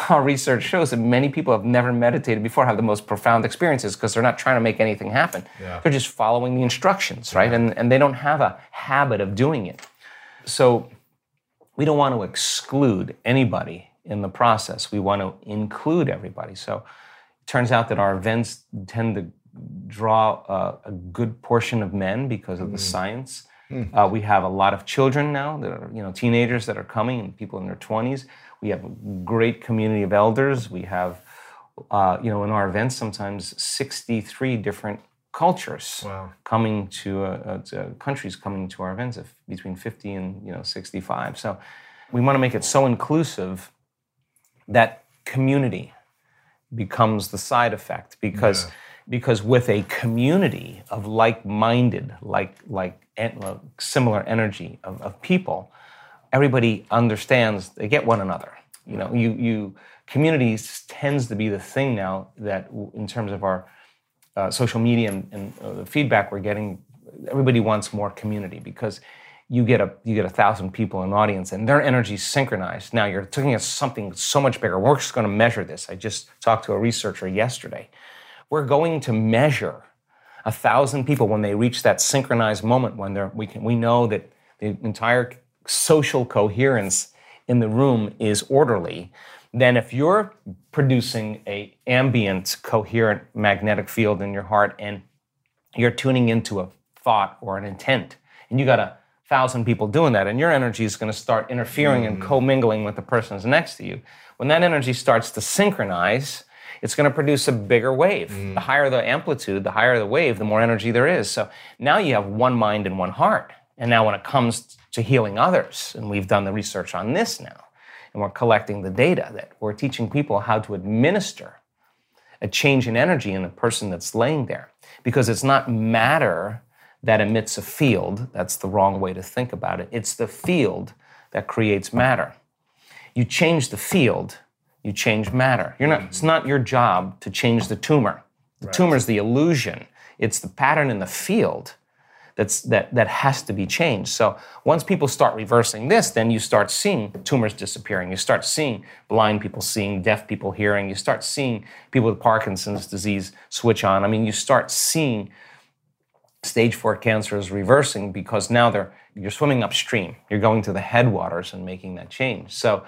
our research shows that many people have never meditated before have the most profound experiences because they're not trying to make anything happen. Yeah. They're just following the instructions, right? Yeah. And, and they don't have a habit of doing it. So we don't want to exclude anybody in the process. We want to include everybody. So it turns out that our events tend to draw a, a good portion of men because of mm. the science. Mm. Uh, we have a lot of children now that are, you know, teenagers that are coming and people in their 20s. We have a great community of elders. We have, uh, you know, in our events sometimes 63 different cultures wow. coming to, uh, uh, to, countries coming to our events of between 50 and you know 65. So we want to make it so inclusive that community becomes the side effect because yeah. because with a community of like-minded like like similar energy of, of people everybody understands they get one another. You know you you communities tends to be the thing now that in terms of our uh, social media and, and uh, the feedback we're getting everybody wants more community because you get a you get a thousand people in an audience and their energy is synchronized. Now you're looking at something so much bigger. We're just going to measure this. I just talked to a researcher yesterday. We're going to measure a thousand people when they reach that synchronized moment when they're we can we know that the entire social coherence in the room is orderly, then if you're producing a ambient coherent magnetic field in your heart and you're tuning into a thought or an intent and you got a thousand people doing that and your energy is going to start interfering mm. and commingling with the person's next to you when that energy starts to synchronize it's going to produce a bigger wave. Mm. The higher the amplitude, the higher the wave, the more energy there is. So now you have one mind and one heart. And now when it comes to healing others, and we've done the research on this now, and we're collecting the data that we're teaching people how to administer a change in energy in the person that's laying there. Because it's not matter that emits a field, that's the wrong way to think about it. It's the field that creates matter. You change the field, you change matter. You're not, it's not your job to change the tumor. The tumor is the illusion. It's the pattern in the field that's, that, that has to be changed. So once people start reversing this, then you start seeing tumors disappearing. You start seeing blind people seeing, deaf people hearing. You start seeing people with Parkinson's disease switch on. I mean, you start seeing stage four cancer is reversing because now they're you're swimming upstream. You're going to the headwaters and making that change. So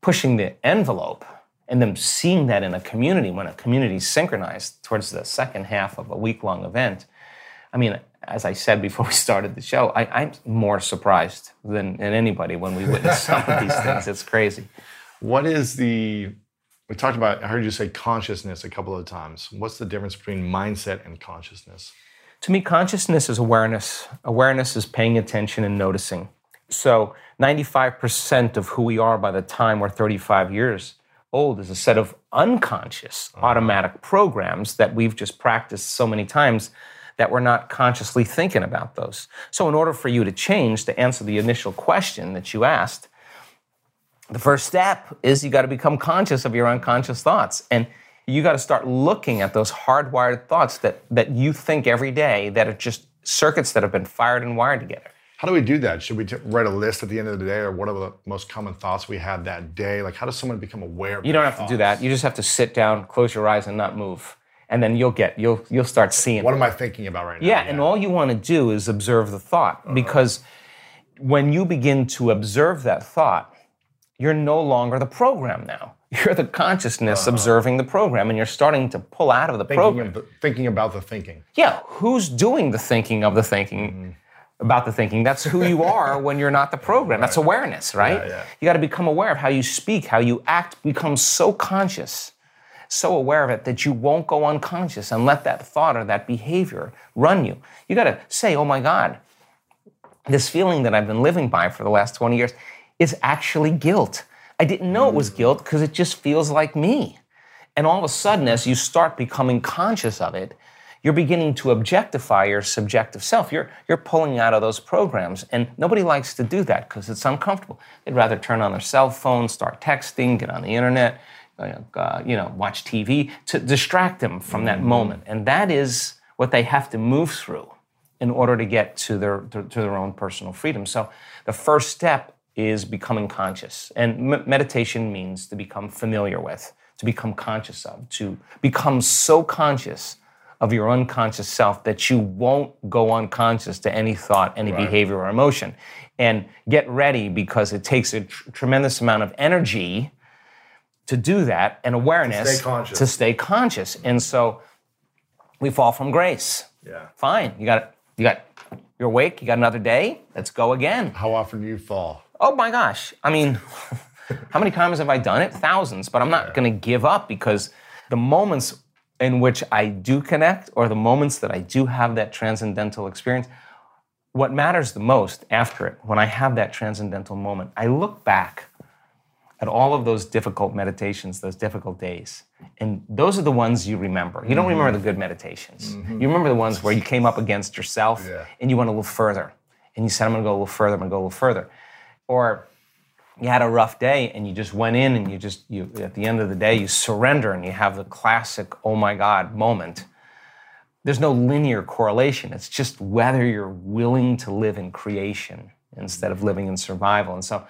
pushing the envelope and them seeing that in a community when a community is synchronized towards the second half of a week-long event. I mean, as I said before we started the show, I, am more surprised than, than anybody when we witness some of these things. It's crazy. What is the we talked about I heard you say consciousness a couple of times. What's the difference between mindset and consciousness? To me, consciousness is awareness. Awareness is paying attention and noticing. So, 95% of who we are by the time we're 35 years old is a set of unconscious uh-huh. automatic programs that we've just practiced so many times that we're not consciously thinking about those. So, in order for you to change, to answer the initial question that you asked, the first step is you got to become conscious of your unconscious thoughts. And you got to start looking at those hardwired thoughts that, that you think every day that are just circuits that have been fired and wired together. How do we do that? Should we t- write a list at the end of the day, or what are the most common thoughts we had that day? Like, how does someone become aware? of You don't have to do that. You just have to sit down, close your eyes, and not move, and then you'll get you'll you'll start seeing. What am I thinking about right now? Yeah, and all you want to do is observe the thought because when you begin to observe that thought, you're no longer the program now. You're the consciousness observing the program, and you're starting to pull out of the thinking, program. of the, thinking about the thinking. Yeah, who's doing the thinking of the thinking Mm-hmm. about the thinking? That's who you are when you're not the program. That's awareness, right? Yeah, yeah. You got to become aware of how you speak, how you act, become so conscious, so aware of it that you won't go unconscious and let that thought or that behavior run you. You got to say, oh my God, this feeling that I've been living by for the last 20 years is actually guilt. I didn't know it was mm. guilt because it just feels like me. And all of a sudden, as you start becoming conscious of it, you're beginning to objectify your subjective self. You're, you're pulling out of those programs. And nobody likes to do that because it's uncomfortable. They'd rather turn on their cell phone, start texting, get on the internet, uh, you know, watch TV to distract them from that moment. And that is what they have to move through in order to get to their, to, to their own personal freedom. So the first step is becoming conscious. And m- meditation means to become familiar with, to become conscious of, to become so conscious of your unconscious self that you won't go unconscious to any thought, any behavior or emotion. And get ready because it takes a tr- tremendous amount of energy to do that and awareness stay conscious. to stay conscious. And so we fall from grace. Yeah. Fine. You got you got you're awake, you got another day. Let's go again. How often do you fall? Oh my gosh. I mean, how many times have I done it? Thousands, but I'm not going to give up because the moments in which I do connect or the moments that I do have that transcendental experience, what matters the most after it, when I have that transcendental moment, I look back at all of those difficult meditations, those difficult days. And those are the ones you remember. You don't mm-hmm. remember the good meditations. Mm-hmm. You remember the ones where you came up against yourself Yeah. and you went a little further. And you said, I'm gonna go a little further, I'm gonna go a little further. Or you had a rough day and you just went in and you just, you at the end of the day, you surrender and you have the classic, oh my God moment. There's no linear correlation. It's just whether you're willing to live in creation instead of mm-hmm. living in survival. And so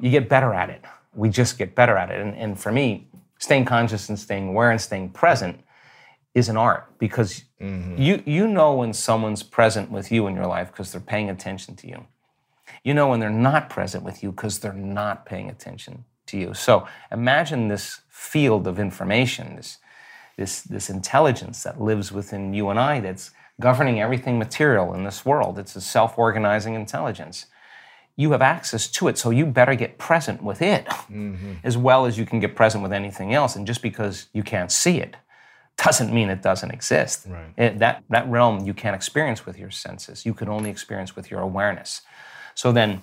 you get better at it. We just get better at it. And, and for me, staying conscious and staying aware and staying present is an art because mm-hmm. you, you know when someone's present with you in your life because they're paying attention to you. You know when they're not present with you because they're not paying attention to you. So imagine this field of information, this, this, this intelligence that lives within you and I that's governing everything material in this world. It's a self organizing intelligence. You have access to it, so you better get present with it mm-hmm. as well as you can get present with anything else. And just because you can't see it doesn't mean it doesn't exist. Right. It- that, that realm you can't experience with your senses. You can only experience with your awareness. So then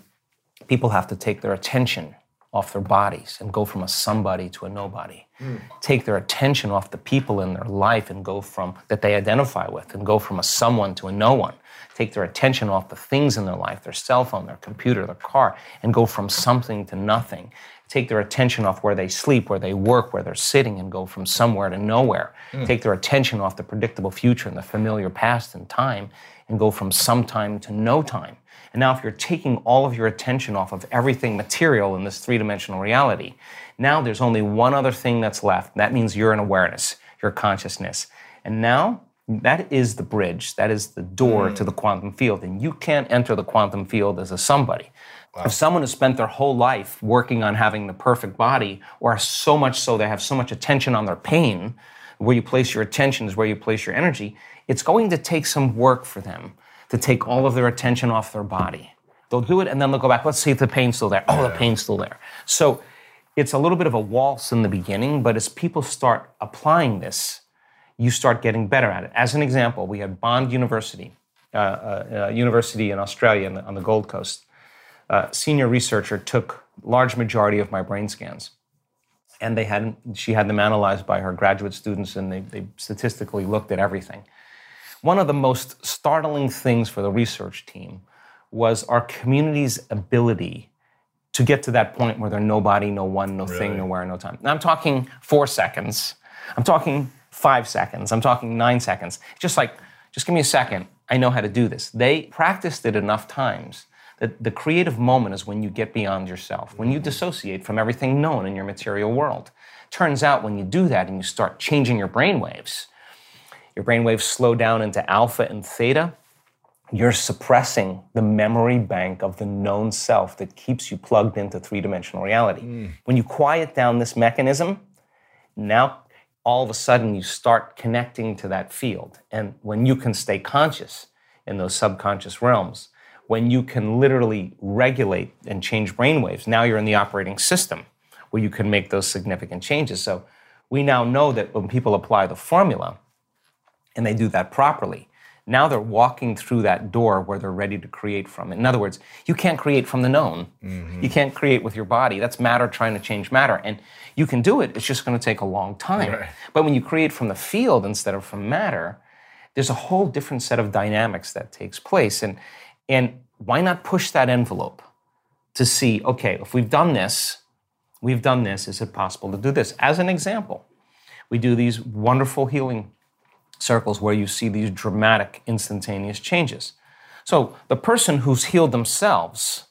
people have to take their attention off their bodies and go from a somebody to a nobody. Hmm. Take their attention off the people in their life and go from that they identify with and go from a someone to a no one. Take their attention off the things in their life, their cell phone, their computer, their car, and go from something to nothing. Take their attention off where they sleep, where they work, where they're sitting, and go from somewhere to nowhere. Hmm. Take their attention off the predictable future and the familiar past and time, and go from sometime to no time. And now, if you're taking all of your attention off of everything material in this three dimensional reality, now there's only one other thing that's left. That means you're an awareness, your consciousness. And now, that is the bridge, that is the door to hmm. the quantum field. And you can't enter the quantum field as a somebody. If someone has spent their whole life working on having the perfect body, or so much so they have so much attention on their pain, where you place your attention is where you place your energy, it's going to take some work for them to take all of their attention off their body. They'll do it and then they'll go back. Let's see if the pain's still there. Oh, the pain's still there. So it's a little bit of a waltz in the beginning, but as people start applying this, you start getting better at it. As an example, we had Bond University, uh, uh, uh, university in Australia on the, on the Gold Coast. Uh, senior researcher took large majority of my brain scans, and they had she had them analyzed by her graduate students, and they, they statistically looked at everything. One of the most startling things for the research team was our community's ability to get to that point where they're nobody, no one, no thing, nowhere, no time. Now I'm talking four seconds. I'm talking five seconds. I'm talking nine seconds. Just like, just give me a second. I know how to do this. They practiced it enough times that the creative moment is when you get beyond yourself, when you dissociate from everything known in your material world. Turns out when you do that and you start changing your brain waves, your brain waves slow down into alpha and theta, you're suppressing the memory bank of the known self that keeps you plugged into three dimensional reality. Mm. When you quiet down this mechanism, now all of a sudden you start connecting to that field. And when you can stay conscious in those subconscious realms, when you can literally regulate and change brainwaves, now you're in the operating system where you can make those significant changes. So we now know that when people apply the formula and they do that properly, now they're walking through that door where they're ready to create from. In other words, you can't create from the known. Mm-hmm. You can't create with your body. That's matter trying to change matter. And you can do it, it's just going to take a long time. But when you create from the field instead of from matter, there's a whole different set of dynamics that takes place. And, and why not push that envelope to see, okay, if we've done this, we've done this, is it possible to do this? As an example, we do these wonderful healing circles where you see these dramatic, instantaneous changes. So the person who's healed themselves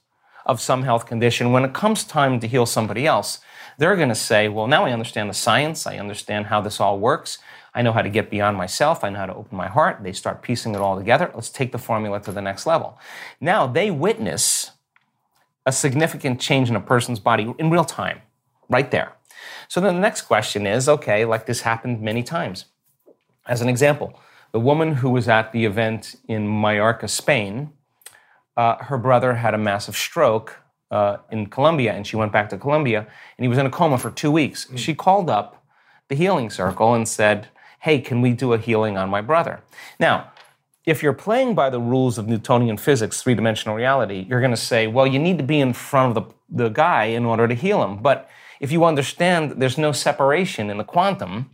of some health condition, when it comes time to heal somebody else, they're going to say, Well, now I understand the science, I understand how this all works. I know how to get beyond myself. I know how to open my heart. They start piecing it all together. Let's take the formula to the next level. Now they witness a significant change in a person's body in real time, right there. So then the next question is okay, like this happened many times. As an example, the woman who was at the event in Mallorca, Spain, uh, her brother had a massive stroke uh, in Colombia, and she went back to Colombia, and he was in a coma for two weeks. She called up the healing circle and said, Hey, can we do a healing on my brother? Now, if you're playing by the rules of Newtonian physics, three dimensional reality, you're going to say, well, you need to be in front of the, the guy in order to heal him. But if you understand there's no separation in the quantum,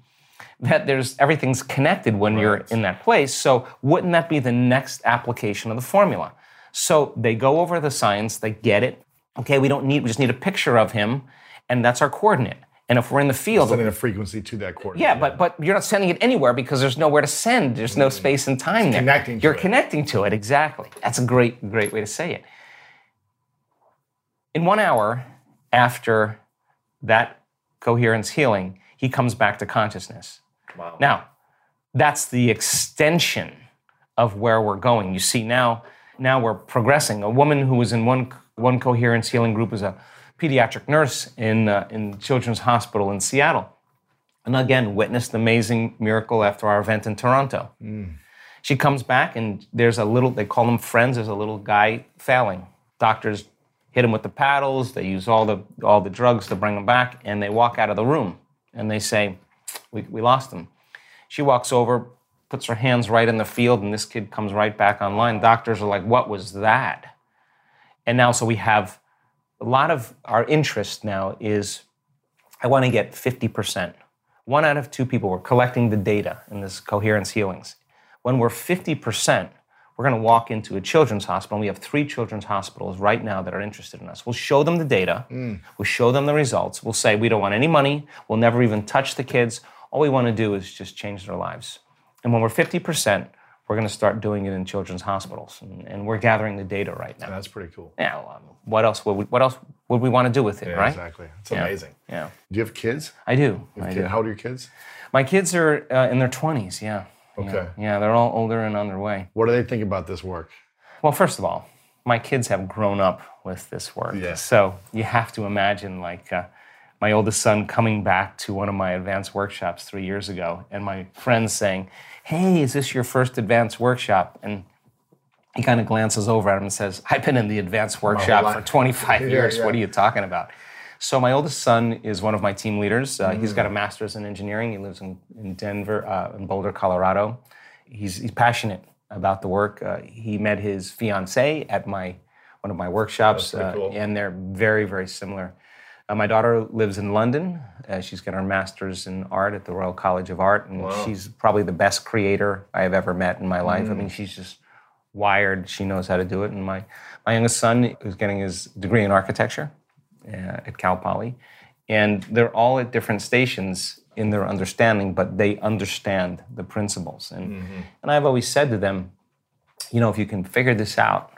that there's everything's connected when you're in that place. So wouldn't that be the next application of the formula? So they go over the science, they get it. Okay, we don't need, we just need a picture of him, and that's our coordinate. And if we're in the field, Sending a frequency to that coordinate. yeah, but but you're not sending it anywhere because there's nowhere to send. There's no mm. space and time there. connecting to You're it. connecting to it exactly. That's a great great way to say it. In one hour after that coherence healing, he comes back to consciousness. Wow. Now, that's the extension of where we're going. You see now now we're progressing. A woman who was in one one coherence healing group is a pediatric nurse in uh, in Children's Hospital in Seattle and again witnessed an amazing miracle after our event in Toronto. She comes back and there's a little they call them friends. There's a little guy failing. Doctors hit him with the paddles, they use all the all the drugs to bring him back, and they walk out of the room and they say, "We, we lost them." She walks over, puts her hands right in the field, and this kid comes right back online. Doctors are like, "What was that?" And now, so we have a lot of our interest now is I want to get 50%. One out of two people, we're collecting the data in this coherence healings. When we're 50%, we're going to walk into a children's hospital. And we have three children's hospitals right now that are interested in us. We'll show them the data, mm. we'll show them the results. We'll say, we don't want any money, we'll never even touch the kids. All we want to do is just change their lives. And when we're 50%, we're going to start doing it in children's hospitals. And, and we're gathering the data right now. That's pretty cool. Yeah, well, um, what else would we, what else would we want to do with it, Yeah, right? exactly. It's Yeah. amazing. Yeah, Do you have kids? I do. I do. How old are your kids? My kids are uh, in their 20s, yeah. Yeah. Okay. Yeah, they're all older and on their way. What do they think about this work? Well, first of all, my kids have grown up with this work. Yeah. So you have to imagine, like, uh, my oldest son coming back to one of my advanced workshops three years ago, and my friends saying, Hey, is this your first advanced workshop? And he kind of glances over at him and says, I've been in the advanced workshop for 25 Yeah, years. yeah. What are you talking about? So my oldest son is one of my team leaders. Uh, He's got a master's in engineering. He lives in, in Denver, uh, in Boulder, Colorado. He's, he's passionate about the work. Uh, he met his fiance at my one of my workshops, uh, cool. and they're very, very similar. Uh, my daughter lives in London. Uh, she's got her master's in art at the Royal College of Art, and she's probably the best creator I have ever met in my life. I Mm. mean, she's just wired. She knows how to do it. And my, my youngest son is getting his degree in architecture uh, at Cal Poly. And they're all at different stations in their understanding, but they understand the principles. And, and I've always said to them, you know, if you can figure this out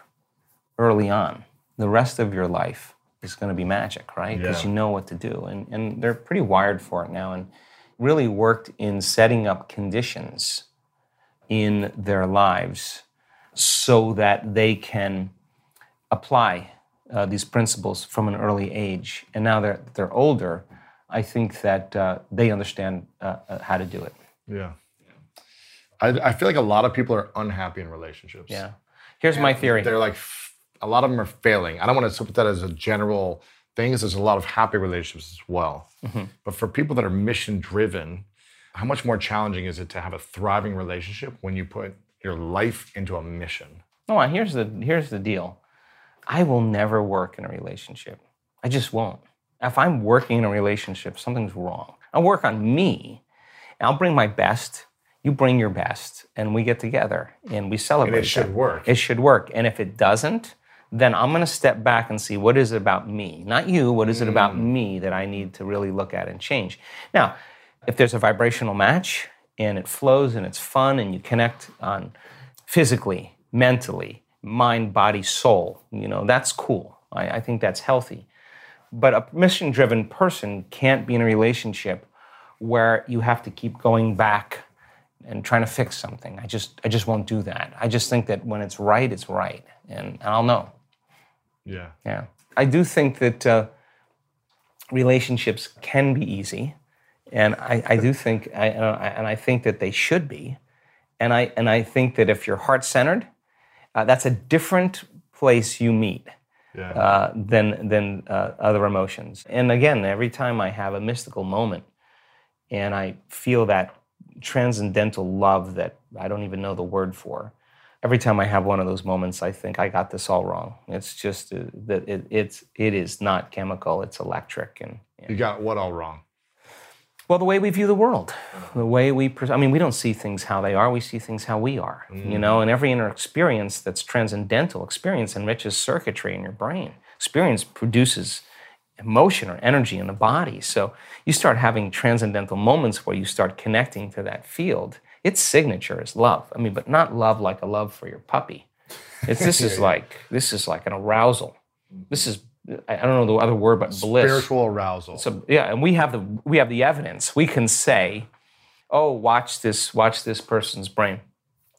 early on, the rest of your life is going to be magic, right? Because Yeah. you know what to do. And, and they're pretty wired for it now and really worked in setting up conditions in their lives so that they can apply uh, these principles from an early age. And now they're, they're older, I think that uh, they understand uh, uh, how to do it. Yeah. I, I feel like a lot of people are unhappy in relationships. Yeah. Here's my theory. They're like, f- a lot of them are failing. I don't want to put that as a general thing. There's a lot of happy relationships as well. Mm-hmm. But for people that are mission driven, how much more challenging is it to have a thriving relationship when you put your life into a mission? No, uh, here's the here's the deal. I will never work in a relationship. I just won't. If I'm working in a relationship, something's wrong. I'll work on me. I'll bring my best. You bring your best, and we get together and we celebrate. And it should that. work. It should work. And if it doesn't, then I'm going to step back and see what is it about me, not you. What is it about Mm. me that I need to really look at and change? Now, if there's a vibrational match and it flows and it's fun and you connect on physically, mentally, mind, body, soul, you know, that's cool. I, I think that's healthy. But a mission driven person can't be in a relationship where you have to keep going back and trying to fix something. I just I just won't do that. I just think that when it's right, it's right. And, and I'll know. Yeah. Yeah. I do think that uh, relationships can be easy, and I, I do think, I, and I and I think that they should be, and I and I think that if you're heart centered, uh, that's a different place you meet Yeah. uh, than than uh, other emotions. And again, every time I have a mystical moment, and I feel that transcendental love that I don't even know the word for. Every time I have one of those moments, I think I got this all wrong. It's just uh, that it, it's it is not chemical; it's electric, and you got what all wrong? well, the way we view the world, the way we, pres- I mean, we don't see things how they are, we see things how we are, you know, and every inner experience that's transcendental experience enriches circuitry in your brain. Experience produces emotion or energy in the body. So you start having transcendental moments where you start connecting to that field. Its signature is love. I mean, but not love like a love for your puppy. It's, this is like, this is like an arousal. This is, I don't know the other word, but bliss. Spiritual arousal. So yeah, and we have the we have the evidence. We can say, "Oh, watch this, watch this person's brain."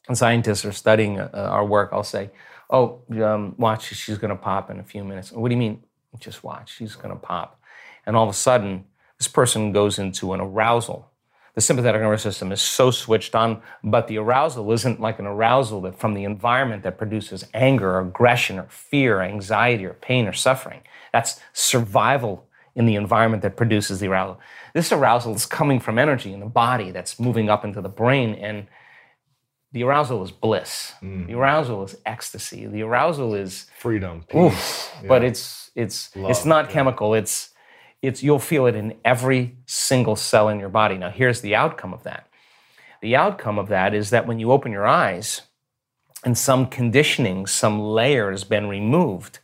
And scientists are studying uh, our work. I'll say, "Oh, um, watch, she's going to pop in a few minutes." What do you mean? Just watch, she's going to pop. And all of a sudden, this person goes into an arousal. The sympathetic nervous system is so switched on, but the arousal isn't like an arousal that from the environment that produces anger or aggression or fear, or anxiety or pain or suffering. That's survival in the environment that produces the arousal. This arousal is coming from energy in the body that's moving up into the brain and the arousal is bliss. Mm. The arousal is ecstasy. The arousal is freedom, peace. Yeah. But it's it's Love, it's not yeah. chemical. It's it's you'll feel it in every single cell in your body. Now here's the outcome of that. The outcome of that is that when you open your eyes and some conditioning, some layer has been removed,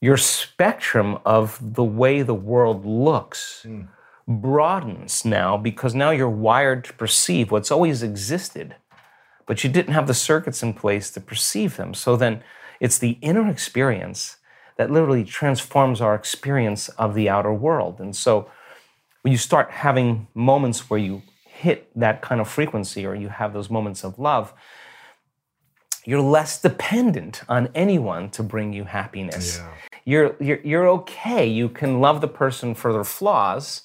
your spectrum of the way the world looks mm. broadens now because now you're wired to perceive what's always existed but you didn't have the circuits in place to perceive them. So then it's the inner experience that literally transforms our experience of the outer world. And so when you start having moments where you hit that kind of frequency or you have those moments of love, you're less dependent on anyone to bring you happiness. Yeah. You're, you're, you're okay. You can love the person for their flaws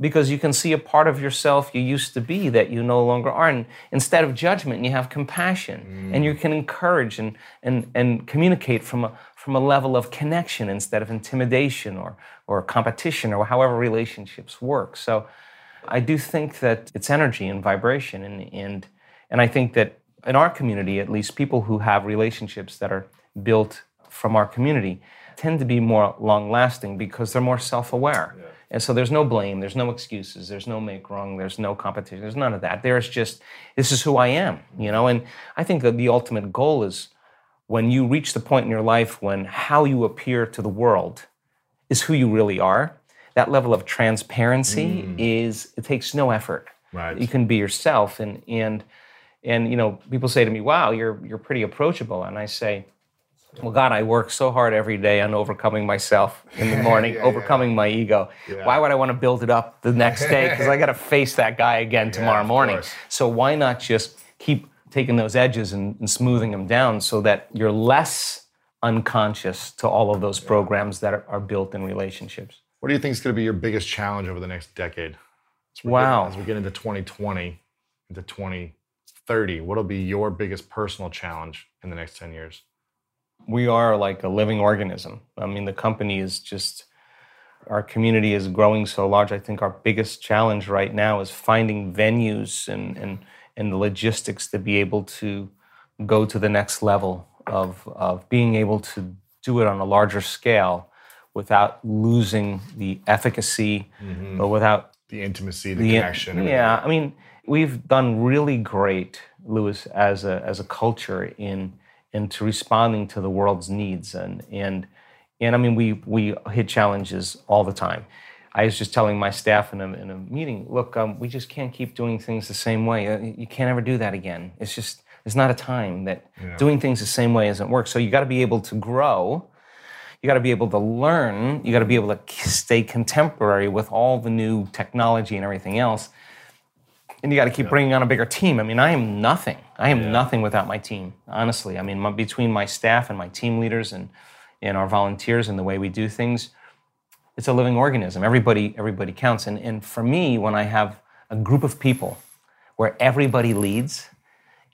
because you can see a part of yourself you used to be that you no longer are. And instead of judgment, you have compassion. Mm. And you can encourage and, and, and communicate from a, from a level of connection instead of intimidation or, or competition or however relationships work. So I do think that it's energy and vibration. And, and, and I think that in our community, at least, people who have relationships that are built from our community tend to be more long lasting because they're more self aware. Yeah. And so there's no blame, there's no excuses, there's no make wrong, there's no competition, there's none of that. There's just, this is who I am, you know? And I think that the ultimate goal is when you reach the point in your life when how you appear to the world is who you really are, that level of transparency mm. is, it takes no effort. Right. You can be yourself. And, and, and, you know, people say to me, wow, you're, you're pretty approachable. And I say, well, God, I work so hard every day on overcoming myself in the morning, yeah, overcoming yeah. my ego. Yeah. Why would I want to build it up the next day? Because I got to face that guy again tomorrow morning. So why not just keep taking those edges and, and, smoothing them down so that you're less unconscious to all of those programs that are, are built in relationships? What do you think is going to be your biggest challenge over the next decade? As wow. Get, as we get into 2020, into 2030, what'll be your biggest personal challenge in the next 10 years? we are like a living organism. I mean, the company is just, our community is growing so large. I think our biggest challenge right now is finding venues and, and, and the logistics to be able to go to the next level of, of being able to do it on a larger scale without losing the efficacy mm-hmm. or without the intimacy, the, the connection. Yeah, I mean, we've done really great, Lewis, as a, as a culture in into responding to the world's needs. And, and, and I mean, we, we hit challenges all the time. I was just telling my staff in a, in a meeting, look, um, we just can't keep doing things the same way. Uh, you can't ever do that again. It's just, it's not a time that yeah. doing things the same way doesn't work. So you got to be able to grow. You got to be able to learn. You got to be able to stay contemporary with all the new technology and everything else and you got to keep yeah. bringing on a bigger team. I mean, I am nothing. I am yeah. nothing without my team. Honestly, I mean, my, between my staff and my team leaders and and our volunteers and the way we do things, it's a living organism. Everybody everybody counts. And and for me, when I have a group of people where everybody leads,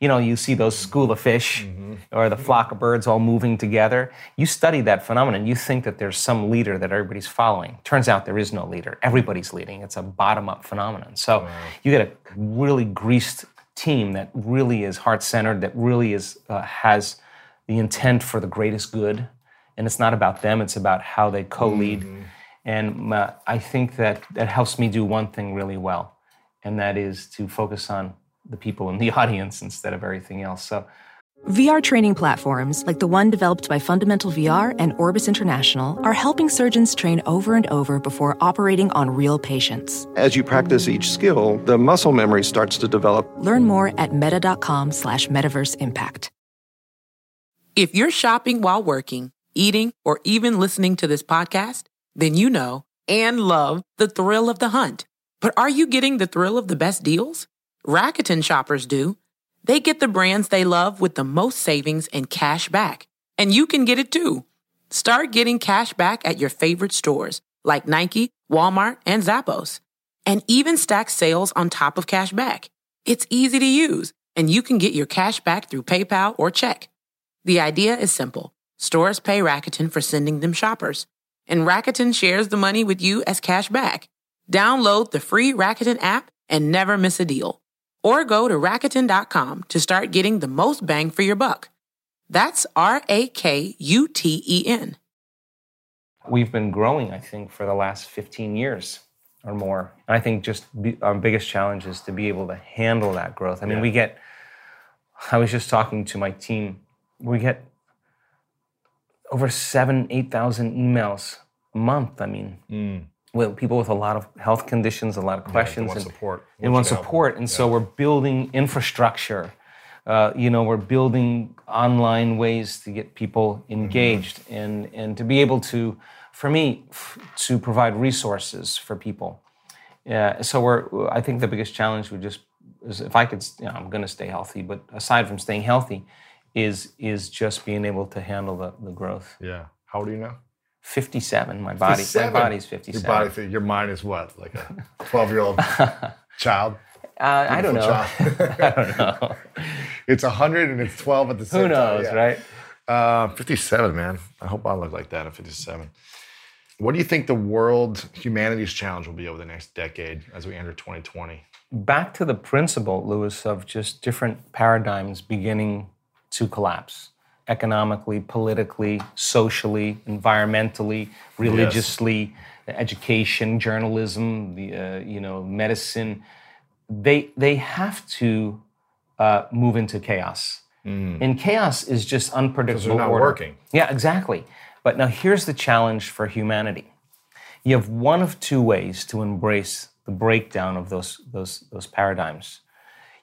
you know, you see those school of fish mm-hmm. or the flock of birds all moving together. You study that phenomenon. You think that there's some leader that everybody's following. Turns out there is no leader. Everybody's leading. It's a bottom up phenomenon. So wow. you get a really greased team that really is heart centered, that really is uh, has the intent for the greatest good. And it's not about them, it's about how they co lead. Mm-hmm. And uh, I think that that helps me do one thing really well, and that is to focus on the people in the audience instead of everything else. So VR training platforms like the one developed by Fundamental VR and Orbis International are helping surgeons train over and over before operating on real patients. As you practice each skill, the muscle memory starts to develop. Learn more at meta.com slash metaverse impact. If you're shopping while working, eating, or even listening to this podcast, then you know and love the thrill of the hunt. But are you getting the thrill of the best deals? Rakuten shoppers do. They get the brands they love with the most savings and cash back. And you can get it too. Start getting cash back at your favorite stores like Nike, Walmart, and Zappos. and even stack sales on top of cash back. It's easy to use, and you can get your cash back through PayPal or check. The idea is simple. Stores pay Rakuten for sending them shoppers, and Rakuten shares the money with you as cash back. Download the free Rakuten app and never miss a deal. Or go to Rakuten.com to start getting the most bang for your buck. That's R A K U T E N. We've been growing, I think, for the last 15 years or more. And I think just be, our biggest challenge is to be able to handle that growth. I mean, we get, I was just talking to my team, we get over seven, 8,000 emails a month. I mean, with people with a lot of health conditions, a lot of questions. want and, support. And want support. And so we're building infrastructure. Uh, you know, we're building online ways to get people engaged and, and to be able to, for me, f- to provide resources for people. Yeah, so we're. I think the biggest challenge would just is if I could. You know, I'm going to stay healthy, but aside from staying healthy, is is just being able to handle the, the growth. Yeah. How old are you now? 57. My body. 57? My body's Your 57. body, your mind is what? Like a 12 year old child? uh, I don't know. I don't know. It's 100 and it's 12 at the same time. Who time. knows, yeah. right? Uh, 57, man. I hope I look like that at 57. What do you think the world, humanity's challenge will be over the next decade as we enter 2020? Back to the principle, Lewis, of just different paradigms beginning to collapse economically, politically, socially, environmentally, religiously, education, journalism, the uh, you know medicine. They they have to uh, move into chaos, and chaos is just unpredictable. They're not order. working. Yeah, exactly. But now here's the challenge for humanity. You have one of two ways to embrace the breakdown of those, those, those paradigms.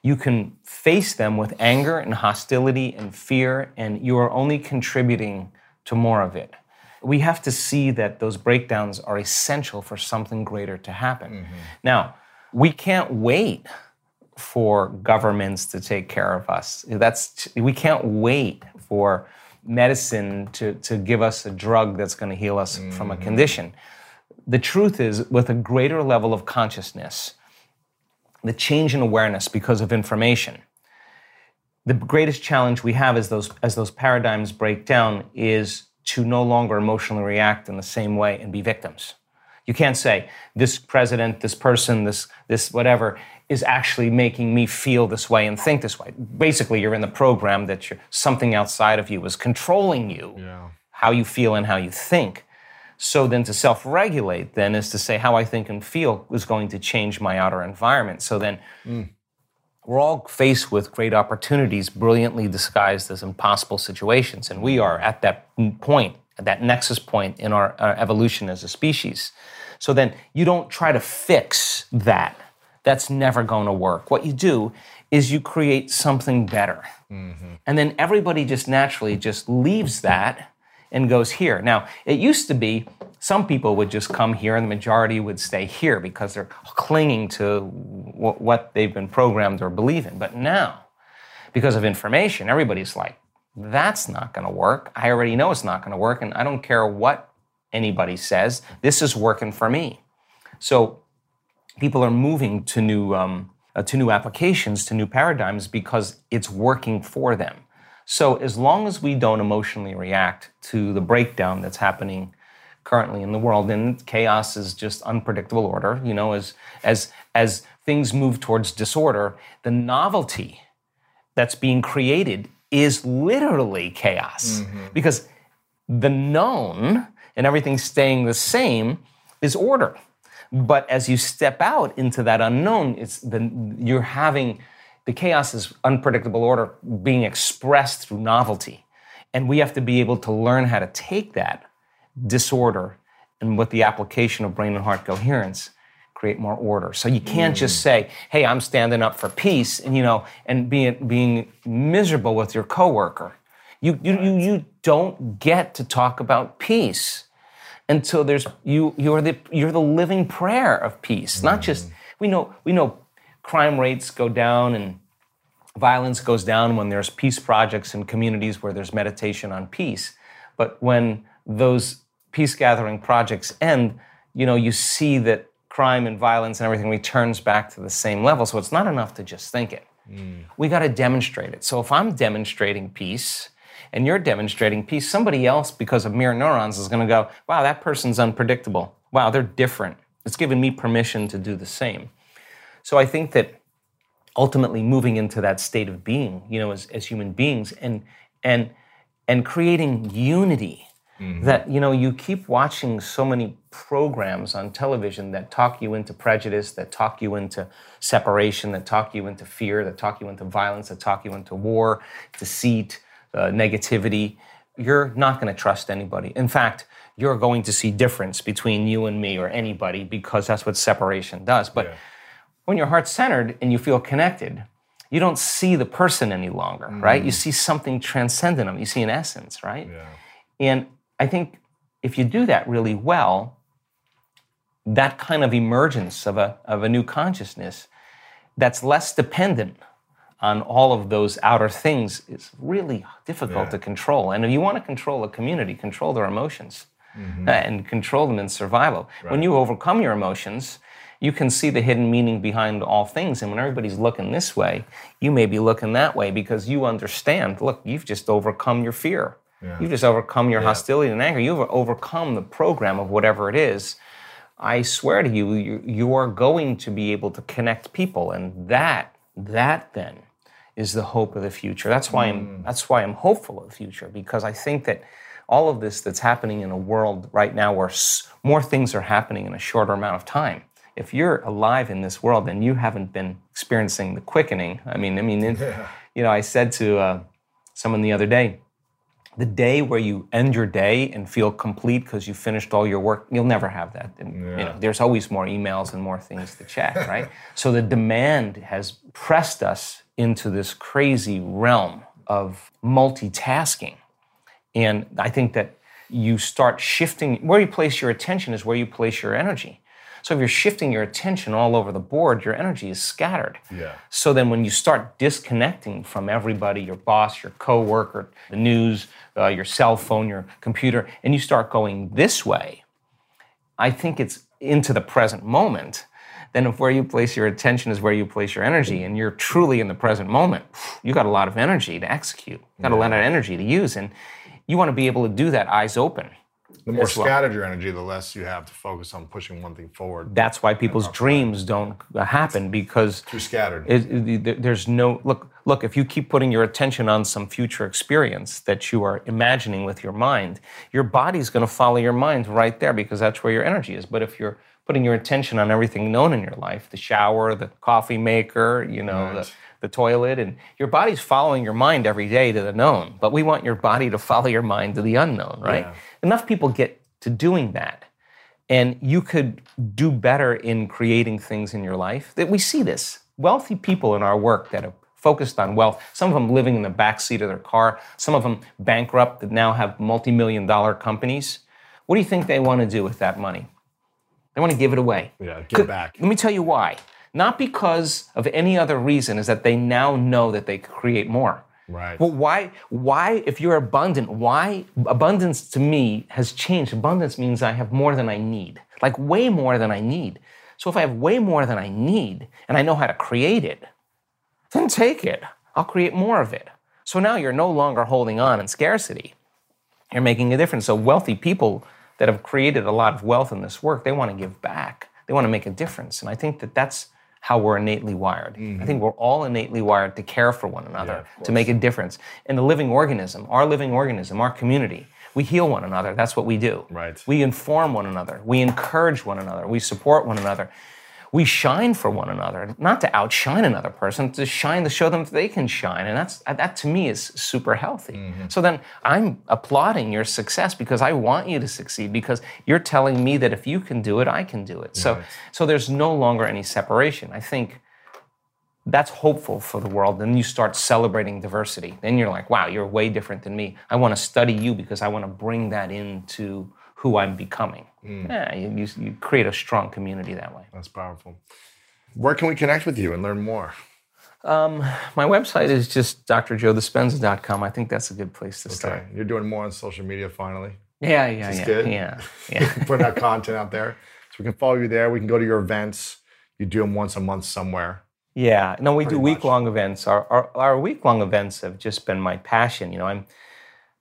You can face them with anger and hostility and fear, and you are only contributing to more of it. We have to see that those breakdowns are essential for something greater to happen. Mm-hmm. Now, we can't wait for governments to take care of us. That's we can't wait for medicine to, to give us a drug that's going to heal us from a mm-hmm. condition. The truth is, with a greater level of consciousness, the change in awareness because of information, the greatest challenge we have as those as those paradigms break down is to no longer emotionally react in the same way and be victims. You can't say this president, this person, this this whatever is actually making me feel this way and think this way. Basically, you're in the program that you're, something outside of you is controlling you, how you feel and how you think. So then to self-regulate then is to say how I think and feel is going to change my outer environment. So then mm. we're all faced with great opportunities brilliantly disguised as impossible situations. And we mm. are at that point at that nexus point in our, our evolution as a species. So then you don't try to fix that. That's never going to work. What you do is you create something better. Mm-hmm. And then everybody just naturally just leaves that and goes here. Now, it used to be some people would just come here and the majority would stay here because they're clinging to what they've been programmed or believe in. But now, because of information, everybody's like, that's not going to work. I already know it's not going to work, and I don't care what anybody says. This is working for me. So people are moving to new um, uh, to new applications, to new paradigms because it's working for them. So as long as we don't emotionally react to the breakdown that's happening currently in the world, and chaos is just unpredictable order, you know, as as as things move towards disorder, the novelty that's being created is literally chaos mm-hmm. because the known and everything staying the same is order. But as you step out into that unknown, it's the you're having the chaos is unpredictable order being expressed through novelty. And we have to be able to learn how to take that disorder and with the application of brain and heart coherence create more order. So you can't hmm. just say, "Hey, I'm standing up for peace," and you know, and being being miserable with your coworker. You you you, you don't get to talk about peace until there's you you're the you're the living prayer of peace. Not just hmm. we know we know crime rates go down and violence goes down when there's peace projects in communities where there's meditation on peace. But when those peace gathering projects end, you know, you see that crime and violence and everything returns back to the same level. So it's not enough to just think it. Mm. We got to demonstrate it. So if I'm demonstrating peace and you're demonstrating peace, somebody else, because of mirror neurons, is going to go, wow, that person's unpredictable. Wow, they're different. It's giving me permission to do the same. So I think that ultimately moving into that state of being, you know, as, as human beings and and and creating unity. That you know, you keep watching so many programs on television that talk you into prejudice, that talk you into separation, that talk you into fear, that talk you into violence, that talk you into war, deceit, uh, negativity. You're not going to trust anybody. In fact, you're going to see difference between you and me or anybody because that's what separation does. But when your heart's centered and you feel connected, you don't see the person any longer, right? You see something transcendent them. You see an essence, right? And I think if you do that really well, that kind of emergence of a, of a new consciousness that's less dependent on all of those outer things is really difficult to control. And if you want to control a community, control their emotions uh, and control them in survival. When you overcome your emotions, you can see the hidden meaning behind all things. And when everybody's looking this way, you may be looking that way because you understand look, you've just overcome your fear. You've just overcome your hostility and anger. You've overcome the program of whatever it is. I swear to you, you, you are going to be able to connect people, and that, that then is the hope of the future. That's why I'm, hmm. that's why I'm hopeful of the future because I think that all of this that's happening in a world right now where s- more things are happening in a shorter amount of time. If you're alive in this world and you haven't been experiencing the quickening, I mean, I mean, it- you know, I said to uh, someone the other day, the day where you end your day and feel complete because you finished all your work, you'll never have that. And, you know, there's always more emails and more things to check, right? so the demand has pressed us into this crazy realm of multitasking. And I think that you start shifting where you place your attention is where you place your energy. So if you're shifting your attention all over the board, your energy is scattered. Yeah. So then when you start disconnecting from everybody, your boss, your coworker, the news, uh, your cell phone, your computer, and you start going this way, I think it's into the present moment. Then if where you place your attention is where you place your energy, and you're truly in the present moment, you got a lot of energy to execute. You got a lot of energy to use, and you want to be able to do that eyes open. The more well. scattered your energy, the less you have to focus on pushing one thing forward. That's why people's dreams don't uh, happen because Too scattered. it, it- there's no look. Look, if you keep putting your attention on some future experience that you are imagining with your mind, your body's going to follow your mind right there because that's where your energy is. But if you're putting your attention on everything known in your life, the shower, the coffee maker, you know, the, the toilet, and your body's following your mind every day to the known. But we want your body to follow your mind to the unknown, right? Enough people get to doing that and you could do better in creating things in your life. That we see this. Wealthy people in our work that have focused on wealth, some of them living in the back seat of their car, some of them bankrupt that now have multi-million dollar companies. What do you think they want to do with that money? They want to give it away. yeah, give Could- back. Let me tell you why. Not because of any other reason, is that they now know that they could create more. Right. Well, why? Why, if you're abundant, why abundance to me has changed? Abundance means I have more than I need, like way more than I need. So if I have way more than I need and I know how to create it, then take it. I'll create more of it. So now you're no longer holding on in scarcity. You're making a difference. So wealthy people that have created a lot of wealth in this work, they want to give back. They want to make a difference. And I think that that's how we're innately wired. I think mm-hmm. we're all innately wired to care for one another, to make a difference. And the living organism, our living organism, our community, we heal one another. That's what we do. Right. We inform one another. We encourage one another. We support one another. We shine for one another, not to outshine another person, to shine to show them that they can shine. And that's that to me is super healthy. Mm-hmm. So then I'm applauding your success because I want you to succeed because you're telling me that if you can do it, I can do it. So so there's no longer any separation. I think that's hopeful for the world. Then you start celebrating diversity. Then you're like, wow, you're way different than me. I want to study you because I want to bring that into who I'm becoming. Mm. Yeah, you, you, you create a strong community that way. That's powerful. Where can we connect with you and learn more? Um, my website is just drjoedispenza.com. I think that's a good place to start. You're doing more on social media finally. Yeah, yeah, yeah, good. yeah, yeah. Putting out content out there. So we can follow you there. We can go to your events. You do them once a month somewhere. Yeah, no, we Pretty do week long events. Our, our our week long events have just been my passion. You know, I'm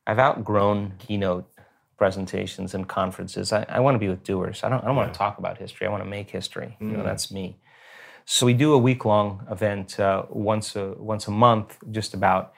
I've outgrown keynote presentations and conferences. I, I want to be with doers. I don't I don't want to talk about history. I want to make history. You know, that's me. So we do a week long event uh, once a once a month, just about.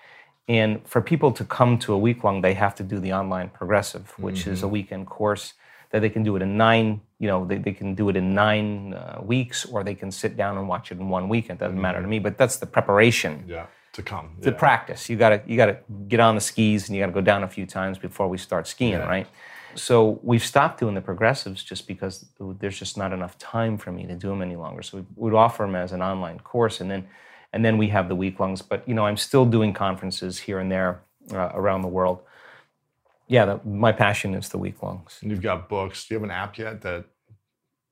And for people to come to a week long, they have to do the online progressive, which is a weekend course that they can do it in nine. You know, they, they can do it in nine uh, weeks, or they can sit down and watch it in one weekend. Doesn't matter to me. But that's the preparation Yeah. To come. the practice. You gotta you gotta get on the skis and you gotta go down a few times before we start skiing, right? So we've stopped doing the progressives just because there's just not enough time for me to do them any longer. So we would offer them as an online course, and then and then we have the week longs. But you know, I'm still doing conferences here and there uh, around the world. Yeah, the, my passion is the week longs. And you've got books. Do you have an app yet that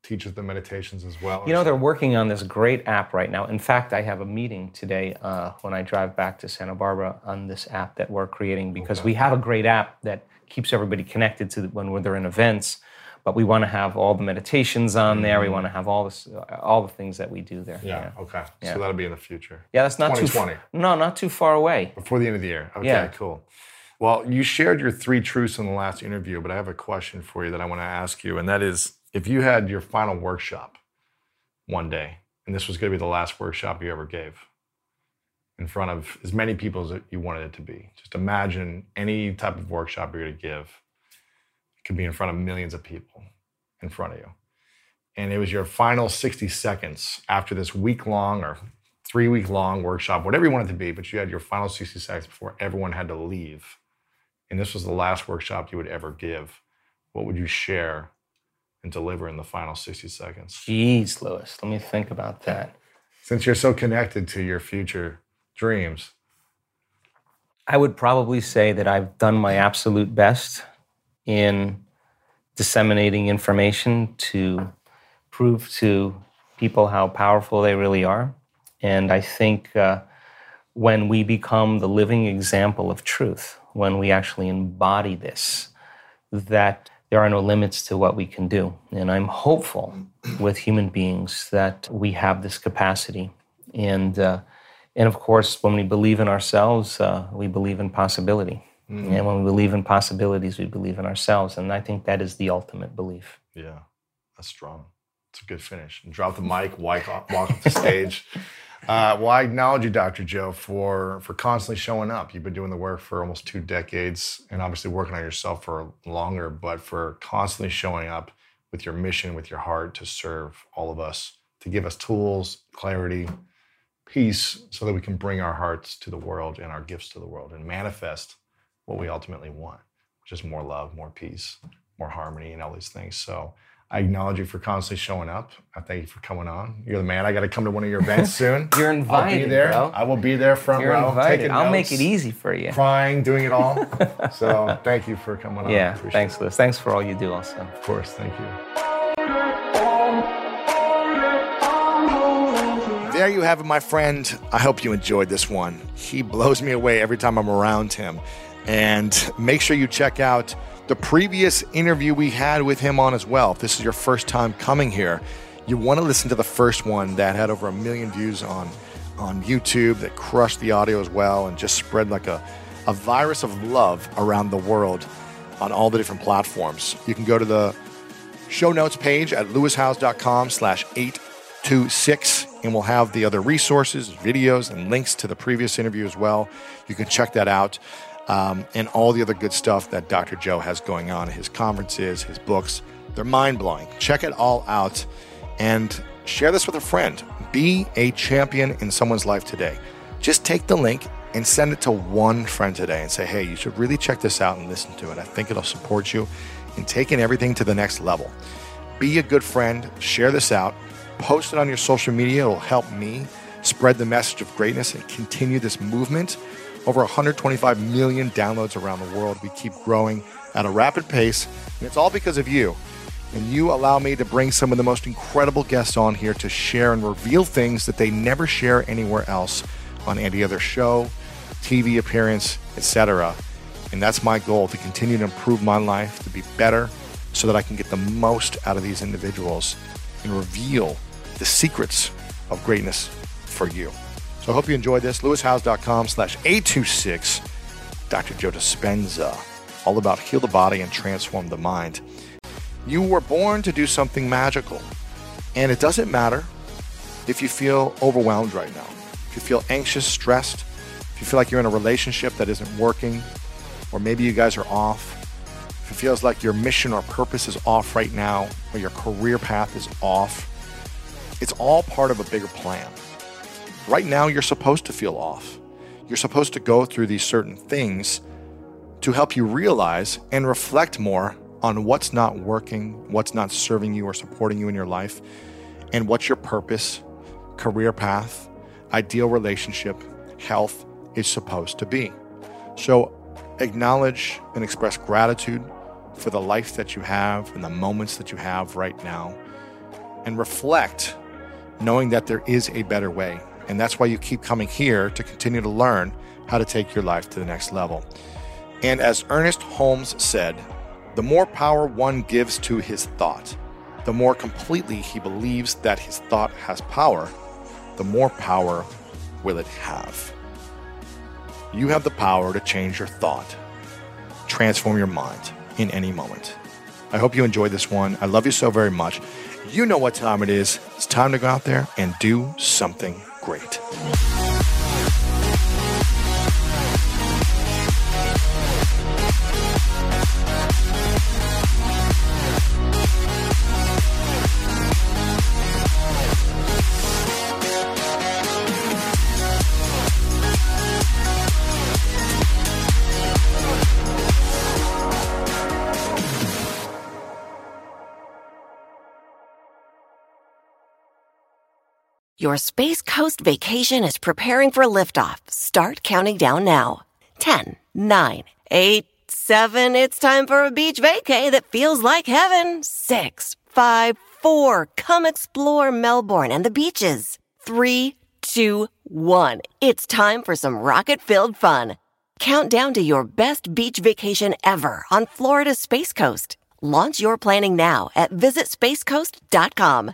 teaches the meditations as well? You know, they're working on this great app right now. In fact, I have a meeting today uh, when I drive back to Santa Barbara on this app that we're creating because we have a great app that keeps everybody connected to the, when they're in events. But we want to have all the meditations on there. We want to have all this, all the things that we do there. yeah. Okay. Yeah. So that'll be in the future. Yeah, that's not too. 2020. f- No, not too far away. Before the end of the year. Okay, Yeah. cool. Well, you shared your three truths in the last interview, but I have a question for you that I want to ask you, and that is if you had your final workshop one day, and this was going to be the last workshop you ever gave in front of as many people as you wanted it to be, just imagine any type of workshop you're going to give. It could be in front of millions of people in front of you. And it was your final 60 seconds after this week long or three week long workshop, whatever you want it to be, but you had your final 60 seconds before everyone had to leave. And this was the last workshop you would ever give. What would you share and deliver in the final 60 seconds? Jeez, Lewis, let me think about that. Since you're so connected to your future dreams, I would probably say that I've done my absolute best in disseminating information to prove to people how powerful they really are. And I think uh, when we become the living example of truth, when we actually embody this, that there are no limits to what we can do. And I'm hopeful with human beings that we have this capacity. And uh, and of course, when we believe in ourselves, uh, we believe in possibility. And when we believe in possibilities, we believe in ourselves. And I think that is the ultimate belief. yeah, that's strong. It's a good finish. And drop the mic, walk off, walk off the stage. Uh, well, I acknowledge you, Dr. Joe, for for constantly showing up. You've been doing the work for almost two decades, and obviously working on yourself for longer. But for constantly showing up with your mission, with your heart to serve all of us, to give us tools, clarity, peace, so that we can bring our hearts to the world and our gifts to the world, and manifest what we ultimately want, which is more love, more peace, more harmony, and all these things. So. I acknowledge you for constantly showing up. I thank you for coming on. You're the man. I got to come to one of your events soon. You're invited. I'll be there. bro. I will be there front You're row. invited. taking I'll make it easy for you. Crying, doing it all. so thank you for coming on. Yeah, thanks. Liz. Thanks for all you do, also. Of course, thank you. There you have it, my friend. I hope you enjoyed this one. He blows me away every time I'm around him. And make sure you check out the previous interview we had with him on as well. If this is your first time coming here, you want to listen to the first one that had over a million views on on YouTube that crushed the audio as well and just spread like a, a virus of love around the world on all the different platforms. You can go to the show notes page at lewishowes.com slash 826 and we'll have the other resources videos and links to the previous interview as well you can check that out um, and all the other good stuff that dr joe has going on his conferences his books they're mind-blowing. Check it all out and share this with a friend. Be a champion in someone's life today. Just take the link and send it to one friend today and say hey you should really check this out and listen to it. I think it'll support you in taking everything to the next level. Be a good friend, share this out, post it on your social media. It'll help me spread the message of greatness and continue this movement. Over 125 million downloads around the world. We keep growing at a rapid pace, and it's all because of you. And you allow me to bring some of the most incredible guests on here to share and reveal things that they never share anywhere else on any other show, TV appearance, etc. And that's my goal to continue to improve my life, to be better, so that I can get the most out of these individuals and reveal the secrets of greatness for you. So I hope you enjoyed this. lewishowes.com slash 826 Dr. Joe Dispenza, all about heal the body and transform the mind. You were born to do something magical. And it doesn't matter if you feel overwhelmed right now, if you feel anxious, stressed, if you feel like you're in a relationship that isn't working, or maybe you guys are off, if it feels like your mission or purpose is off right now, or your career path is off, it's all part of a bigger plan. Right now, you're supposed to feel off. You're supposed to go through these certain things to help you realize and reflect more on what's not working, what's not serving you or supporting you in your life, and what's your purpose, career path, ideal relationship, health is supposed to be. So acknowledge and express gratitude for the life that you have and the moments that you have right now, and reflect knowing that there is a better way. And that's why you keep coming here to continue to learn how to take your life to the next level. And as Ernest Holmes said, the more power one gives to his thought, the more completely he believes that his thought has power, the more power will it have. You have the power to change your thought, transform your mind in any moment. I hope you enjoyed this one. I love you so very much. You know what time it is. It's time to go out there and do something great. Your Space Coast vacation is preparing for liftoff. Start counting down now. 10, 9, 8, 7. It's time for a beach vacay that feels like heaven. 6, 5, 4. Come explore Melbourne and the beaches. 3, 2, 1. It's time for some rocket filled fun. Count down to your best beach vacation ever on Florida's Space Coast. Launch your planning now at visitspacecoast.com.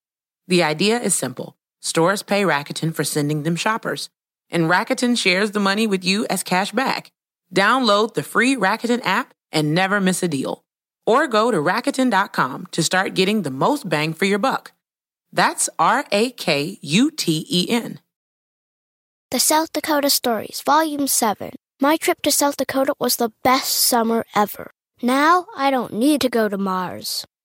The idea is simple. Stores pay Rakuten for sending them shoppers, and Rakuten shares the money with you as cash back. Download the free Rakuten app and never miss a deal. Or go to Rakuten.com to start getting the most bang for your buck. That's R A K U T E N. The South Dakota Stories, Volume 7. My trip to South Dakota was the best summer ever. Now I don't need to go to Mars